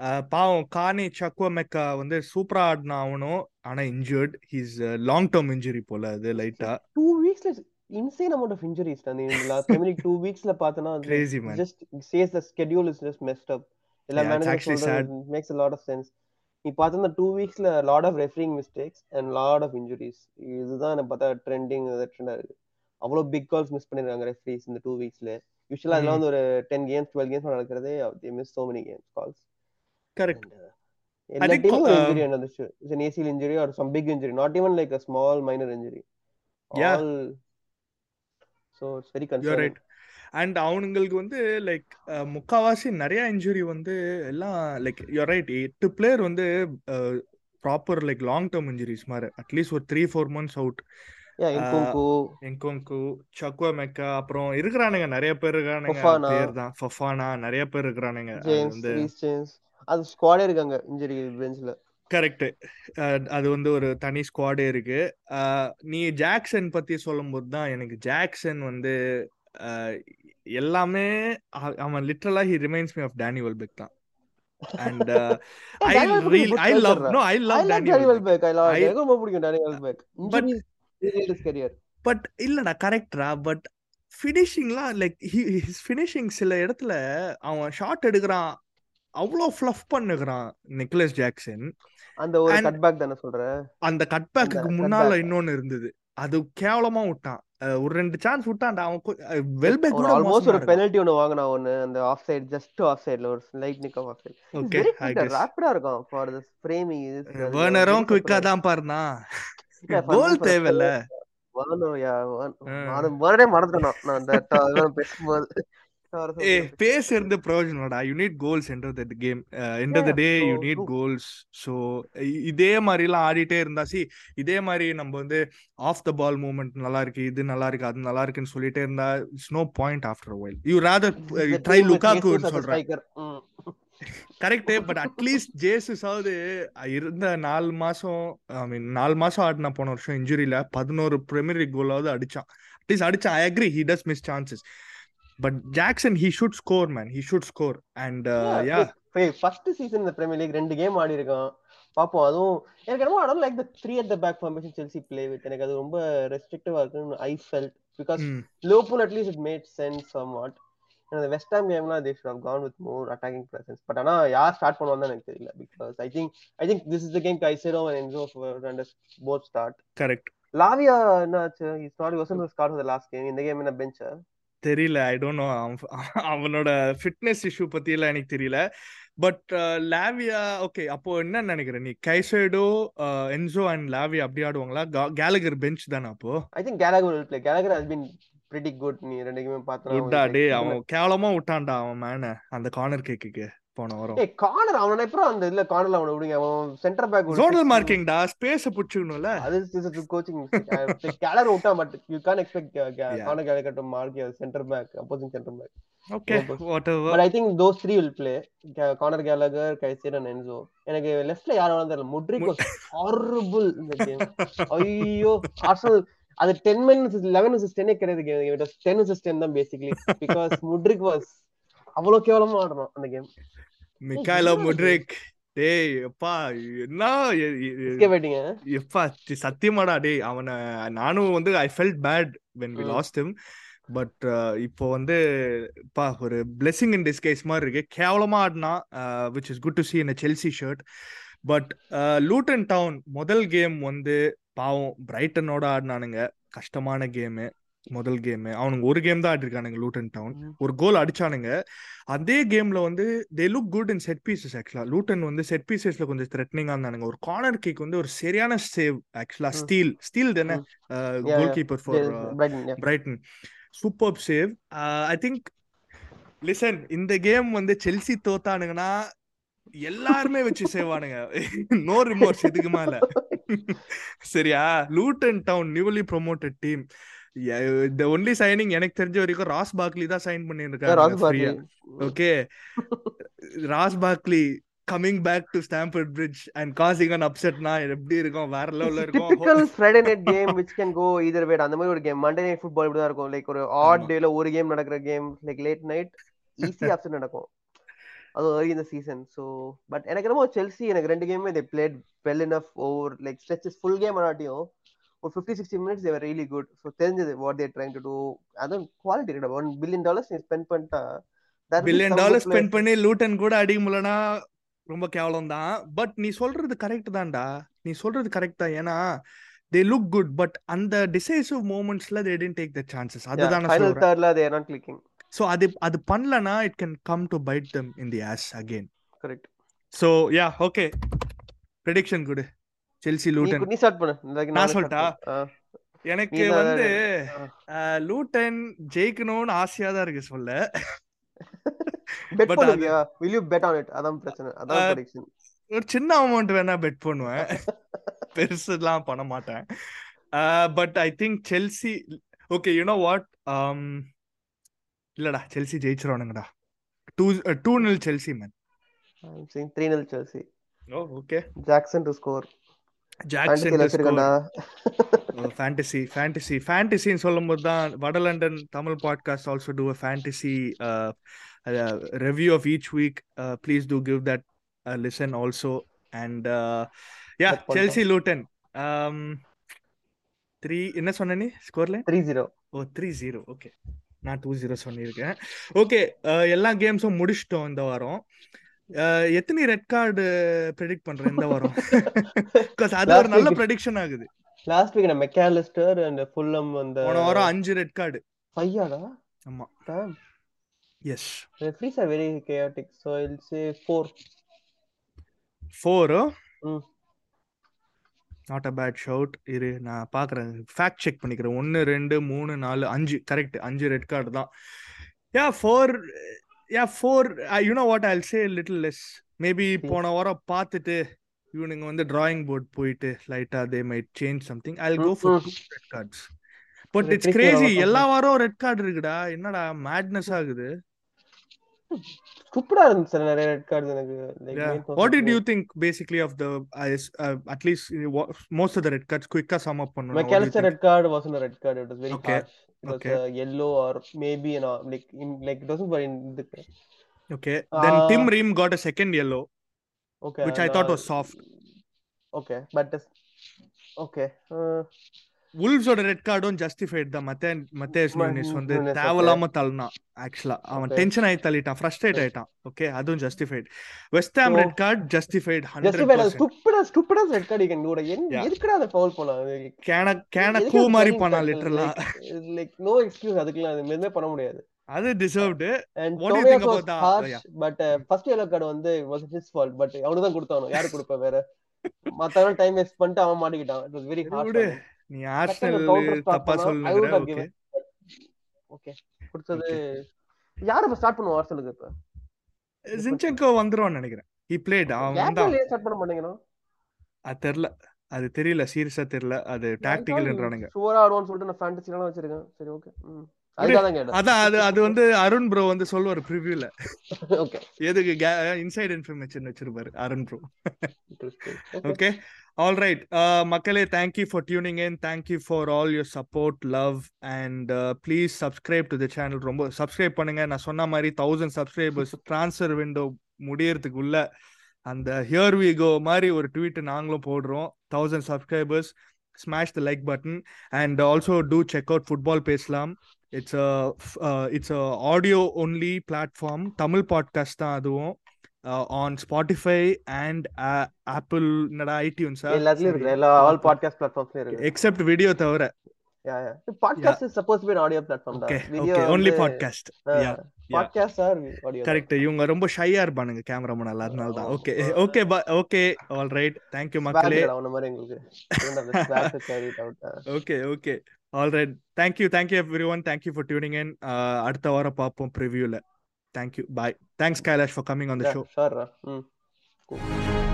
Uh, பாவம் கானி சக்குவ மெக்கா வந்து சூப்பரா ஆடினா அவனும் ஆனா injured he's long term injury போல அது லைட்டா டூ வீக்ஸ்ல இன்சேன் அமௌண்ட் ஆஃப் இன்ஜுரிஸ் அந்த பிரீமியர் லீக் டூ வீக்ஸ்ல பார்த்தனா Crazy, man. Just says the schedule is just messed up எல்லா Yeah, மேனேஜர். சொல்றது makes a lot of sense. நீ பார்த்தா two வீக்ஸ்ல lot of refereeing mistakes and lot of injuries இதுதான் எனக்கு பார்த்தா ட்ரெண்டிங் ட்ரெண்டா இருக்கு. அவ்வளோ பிக் கால்ஸ் மிஸ் பண்ணிருக்காங்க ரெஃபரிஸ் இந்த டூ வீக்ஸ்ல யூஸ்வலா அதெல்லாம் வந்து ஒரு டென் கேம்ஸ் டுவெல் கேம்ஸ் நடக்கிறதே they miss so many games calls correct எல்லா டீமும் ஒரு uh, இன்ஜுரி நடந்துச்சு. It's an ACL injury or some big injury not even like a small minor injury. Yeah. all so it's very you're concerning right and அவனுங்களுக்கு வந்து like முக்காவாசி நிறைய injury வந்து எல்லாம் லைக் யூஆர் ரைட் எட்டு player வந்து proper like long term injuries மாதிரி. At least ஒரு three four months out Nkunku Chukwuemeka அப்புறம் இருக்கிறானுங்க. நிறைய பேர் இருக்கானுங்க. பேர் தான். ஃபஃபானா நிறைய பேர் இருக்கிறானுங்க. வந்து அது ஸ்குவாடே இருக்காங்க இன்ஜுரி பெஞ்ச்ல கரெக்ட். அது வந்து ஒரு தனி ஸ்குவாடே இருக்கு. நீ ஜாக்சன் பத்தி சொல்லும்போது தான் எனக்கு ஜாக்சன் வந்து எல்லாமே அவன் லிட்டரலா he reminds me of Danny Welbeck தான். And I real love. No I love Danny Welbeck எனக்கு ரொம்ப பிடிக்கும் derailed his career. பட் இல்லடா கரெக்டா பட் ஃபினிஷிங்லாம் லைக் ஹிஸ் ஃபினிஷிங் சில இடத்துல அவன் ஷாட் எடுக்கிறான். அவ்வளோ ஃப்ளஃப் பண்ணுகிறான் நிக்கலஸ் ஜாக்சன் அந்த ஒரு And- cutback தானே சொல்ற? அந்த கட்பேக்கு அந்த முன்னால. இன்னொன்னு இருந்தது அது கேவலமா விட்டான் ஒரு ரெண்டு சான்ஸ் விட்டான்டா அவன் வெல்பேக் ஒரு கூட மோசமா ஒரு penalty ஒண்ணு வாங்கினான் ஒண்ணு. அந்த offside, just offsideல ஒரு slight nick of offside. He's okay very I quick, guess rapid ஆ இருக்கான் for this framing. This- அது வேர்னரும் குவிக்கா. தான் பாருனா கோல் தேவையில்ல. அது Werner ஏ மறந்துட்டேன் நான். இதெல்லாம் பேசும்போது. பேஸ் இருந்து பிரயோஜனம்டா you need goals enter the game enter the day you need. Goals so இதே மாதிரிலாம் ஆடிட்டே இருந்தா சி இதே மாதிரி நம்ம வந்து ஆஃப் த பால் மூவ்மெண்ட் நல்லா இருக்கு இது நல்லா இருக்கு அது நல்லா இருக்குன்னு சொல்லிட்டே இருந்தா it's no point after while you rather try a சொல்றேன். கரெக்ட் பட் அட்லீஸ்ட் ஜேசஸாவது இருந்த நாலு மாசம் ஐ மீன் நாலு மாசம் ஆடின போன வருஷம் இன்ஜுரியில பதினோரு பிரீமியர் லீக் கோலாவது அடிச்சான். அட்லீஸ்ட் அடிச்சான். I agree he does miss chances but Jackson he should score man he should score and yeah first season இந்த பிரீமியர் லீக் ரெண்டு கேம் ஆடி இருக்கான் பாப்போம் அதுவும் எனக்கு என்னமோ don't like the three at the back formation Chelsea play with எனக்கு அது ரொம்ப ரெஸ்ட்ரிக்டிவா இருக்குன்னு I felt because Liverpool at least it made sense somewhat அந்த வெஸ்ட் ஹாம் கேம்லாம் they should have gone with more attacking presence but ஆனா யார் start பண்ணுவாங்க எனக்கு தெரியல. Because I think I think this is the game Caicedo and Enzo Fernandez both start correct Lavia என்னாச்சு? Is not wasn't start for the last game இந்த game என்ன பெஞ்சா தெரியல. ஐ டோன்ட் நோ அவனோட ஃபிட்னஸ் இஷ்யூ பத்தி எல்லாம் எனக்கு தெரியல. பட் லாவியா ஓகே அப்போ என்ன நினைக்கிற நீ? கைசைடோ என்சோ அண்ட் லாவியா அப்படி ஆடுவாங்களா? கேலகர் பெஞ்ச் தானே அப்போ? I think Gallagher play Gallagher has been pretty good நீ ரெண்டு கேமே பார்த்தா குட்டா டே அவன் கேவலமா விட்டான்டா அவன் மேன அந்த கார்னர் கேக்குக்கு போன வாரம். ஏய் கார்னர் அவன எப்பறம் அந்த இல்ல கார்னர்ல அவன விடுங்க அவன் சென்டர் பேக் ஜோனல் மார்க்கிங்டா ஸ்பேஸ் புடிச்சுக்கணும்ல? அது இஸ் கோச்சிங் கேலர் விட்டா but you can't expect corner Gallagher to mark centre back opposing centre back okay what but I think those three will play corner Gallagher Caicedo and Enzo எனக்கு லெஃப்ட்ல யார வேணாலும் தெரியல. Mudryk was horrible இந்த game ஐயோ Arsenal அது ten minutes eleven versus டென்னே கிடையாது game it was ten versus ten தான் பேசிக்கலி பிகாஸ் முட்ரிக் வாஸ் அவ்வளவு கேவலமா ஆடணும் அந்த கேம் மிக்காயிலோ முட்ரிக். டேய் எப்பா என்ன? எப்பா சி- சத்தியமாடா டேய் அவனை நானும் வந்து I felt bad when we. Lost him. But இப்போ வந்து பா ஒரு பிளெஸிங் இன் டிஸ்கைஸ் மாதிரி இருக்கு. கேவலமா ஆடினா which is good to see in a Chelsea shirt but Luton Town முதல் கேம் வந்து பாவம் பிரைட்டனோட ஆடினானுங்க. கஷ்டமான கேமு முதல் கேமு அவனுங்க ஒரு கேம் தான் ஆடிருக்கானுங்க லூட்டன் டவுன் ஒரு கோல் அடிச்சானுங்க. அதே கேம்ல வந்து they look good in set pieces ஆக்சுவலா லூட்டன் வந்து செட் பீசஸ்ல கொஞ்சம் த்ரெட்னிங்கா இருந்தானுங்க. ஒரு கார்னர் கிக் வந்து ஒரு சரியான சேவ் ஆக்சுவலா. ஸ்டீல் ஸ்டீல் தானே? Goalkeeper for Brighton super save I think listen இந்த கேம் வந்து செல்சி தோத்தானுங்கன்னா எல்லாருமே வச்சு சேவானுங்க நோ ரிமோர்ஸ் இதுக்கு மேல சரியா? Luton Town newly promoted team the only signing எனக்கு தெரிஞ்ச வரைக்கும் ராஸ் பாக்லி தான் சைன் பண்ணிருக்காங்க okay Ross Barkley coming back to Stamford Bridge and causing an அப்செட்னா எப்படி இருக்கும்? வேற லெவல்ல இருக்கும். Typical Friday night game which can go either way அந்த மாதிரி ஒரு கேம் மண்டே நைட் ஃபுட்பால் இப்படி தான் இருக்கும். லைக் ஒரு ஆட். டேல ஒரு கேம் நடக்கிற game like late night easy upset நடக்கும். அது early இந்த சீசன் ஸோ பட் எனக்கு என்னமோ செல்சி எனக்கு ரெண்டு கேமே they played well enough over like stretches full game ஆனாட்டியும் ஒரு fifty sixty minutes they were really good so தெரிஞ்சது what they're trying to do அதுவும் குவாலிட்டி கிடையாது. ஒன் பில்லியன் டாலர்ஸ் நீ ஸ்பெண்ட் பண்ணிட்டா பில்லியன் டாலர் ஸ்பெண்ட். பண்ணி லூட்டன் கூட அடிக்க முடியலனா ரொம்ப கேவலம் தான் பட் நீ சொல்றது கரெக்ட் தான்டா. நீ சொல்றது கரெக்ட் தான். ஏன்னா தே லுக் குட் பட் அந்த decisive மூமெண்ட்ஸ்ல they tend take the chances அதுதான் third la they are not clicking. So அது அது பண்ணலனா it can come to bite them in the ass again Correct. So yeah okay prediction குடு. Chelsea நீ Luton. நீ start பண்ணு. நான் சொல்லட்டா? எனக்கு நீ வந்து லூட்டன் ஜெயிக்கணும்னு ஆசையா தான் இருக்கு சொல்ல. But பண்ணுவியா? will you bet on it? அதான் பிரச்சனை. அதான் prediction. ஒரு சின்ன அமௌண்ட் வேணா பெட் பண்ணுவேன். பெருசுலாம் பண்ண மாட்டேன். But I think Chelsea okay you know what இல்லடா Chelsea ஜெயிச்சிருவானுங்கடா. Two two nil Chelsea man saying 3-0 Chelsea. Oh okay Jackson ல வச்சிருக்கேன்டா ஃபேண்டசி ஃபேண்டசி ஃபேண்டசின்னு சொல்லும்போது தான் வட London Tamil podcast also do a fantasy review of each week please do give that listen also and yeah. Chelsea Luton three என்ன சொன்ன நீ? ஸ்கோர்ல 3-0 ஓ த்ரீ ஜீரோ ஓகே நான் டூ ஜீரோ சொல்லியிருக்கேன் ஓகே எல்லா கேம்ஸும் முடிச்சிட்டோம் இந்த வாரம். எத்தனை ரெட் கார்டு ப்ரெடிக்ட் பண்றேன் இந்த வாரம்? அது ஒரு நல்ல ப்ரெடிக்ஷன் ஆகுது. லாஸ்ட் வீக் நான் மெக்காலிஸ்டர் அண்ட் ஃபுல்லம் அந்த போன வாரம் அஞ்சு ரெட் கார்டு பையாடா? ஆமா. Yes referees are very chaotic so i'll say 4 four hmm. Not a bad shout இரு நான் பாக்குறேன். ஃபேக்ட் செக் பண்ணிக்கிறேன். ஒன்னு ரெண்டு மூணு நாலு அஞ்சு. கரெக்ட் அஞ்சு ரெட் கார்டு தான். Yeah four yeah four you know what I'll say little less maybe Hmm. போன வாரம் பார்த்துட்டு இவனுங்க வந்து டிராயிங் போர்ட் போயிட்டு லைட்டா they might change something I go for hmm, two red cards but it's crazy எல்லா வாரம் ரெட் கார்டு இருக்குடா என்னடா மேட்னஸ் ஆகுது ஸ்டூப்பிடா இருந்துச்சு நிறைய ரெட் கார்டு எனக்கு of the uh, uh, at least uh, wha- most of the red cards quicker sum up பண்ணனும் McAllister red card wasn't a red card. It was very Okay. harsh. It was Okay. a yellow or maybe you know like in like it wasn't very in the Okay. Then Tim Uh, Ream got a second yellow. okay. Which I thought uh, was soft. Okay, but this, okay. Wolves ஓட red கார்டும் justified தான் மத்தே Matthews நியூனிஸ் வந்து. தேவையில்லாம தள்ளினான் ஆக்சுவலா அவன். Tension ஆகி தள்ளிட்டான் ஃப்ரஸ்ட்ரேட் Okay. ஆயிட்டான் ஓகே அதுவும் justified West Ham red card justified do. Like, என்- Yeah. எதுக்குடா அதை foul பண்ணா? Like, கேன கேன கூ மாதிரி பண்ணான்? லிட்டரலா like no excuse அதுக்கெல்லாம் அது எதுவுமே பண்ண முடியாது. அது deserved about the- harsh, yeah. but uh, first yellow card வந்து was his fault. But அவனுக்கு தான் கொடுத்தானோ யாரு கொடுப்பா வேற மத்தவன் டைம் வேஸ்ட் பண்ணிட்டு அவன் மாட்டிக்கிட்டான் இட் வாஸ் வெரி விடு நீ ஆர்சனல் தப்பா have ஓகே. ஓகே கொடுத்தது யாரு இப்ப ஸ்டார்ட் பண்ணுவா ஆர்சனலுக்கு இப்ப? வந்துருவான்னு நினைக்கிறேன். ஹி பிளேட் அவன் வந்தான் ஸ்டார்ட் பண்ண மாட்டேங்கிறான் அது தெரியல. அது தெரியல. சீரியஸா தெரியல. அது டாக்டிக்கல்ன்றானுங்க ஆடுவான்னு சொல்லிட்டு நான் வச்சிருக்கேன். சரி ஓகே அதான் அது அது வந்து அருண் ப்ரோ வந்து சொல்லுவார் ப்ரிவியூல எதுக்கு இன்சைட் இன்ஃபர்மேஷன் வச்சிருப்பாரு Arun bro okay all right மக்களே thank you for tuning in thank you for all your support love and please subscribe to the channel ரொம்ப சப்ஸ்கிரைப் பண்ணுங்க. நான் சொன்ன மாதிரி தௌசண்ட் சப்ஸ்கிரைபர்ஸ் ட்ரான்ஸ்ஃபர் விண்டோ முடியறதுக்குள்ள அந்த ஹியர் வி கோ மாதிரி ஒரு ட்வீட் நாங்களும் போடுறோம். Thousand subscribers smash the like button and also do check out football பேசலாம் it's it's audio only platform Tamil podcast தான் அதுவும். ஆன் ஸ்பாட்டிஃபை அண்ட் ஆப்பிள் என்னடா ஐடியூன்ஸா எல்லாத்துலயும் இருக்கு. எல்லா ஆல் பாட்காஸ்ட் பிளாட்ஃபார்ம்ஸ்லயும் இருக்கு. எக்ஸப்ட் வீடியோ தவிர. Podcast is suppose to be platform okay தான் video only podcast yeah podcast or audio correct இவங்க ரொம்ப ஷையா இருப்பானுங்க கேமராமேன் அதனால தான். Okay okay okay all right thank you மக்களே. அவன மாதிரி எங்களுக்கு. Okay okay all right thank you thank you everyone thank you for tuning in அடுத்த வாரம் பார்ப்போம் ப்ரிவியூல Thank you. Bye. Thanks, Kailash, for coming on the yeah, show. Sure. Mm. Cool.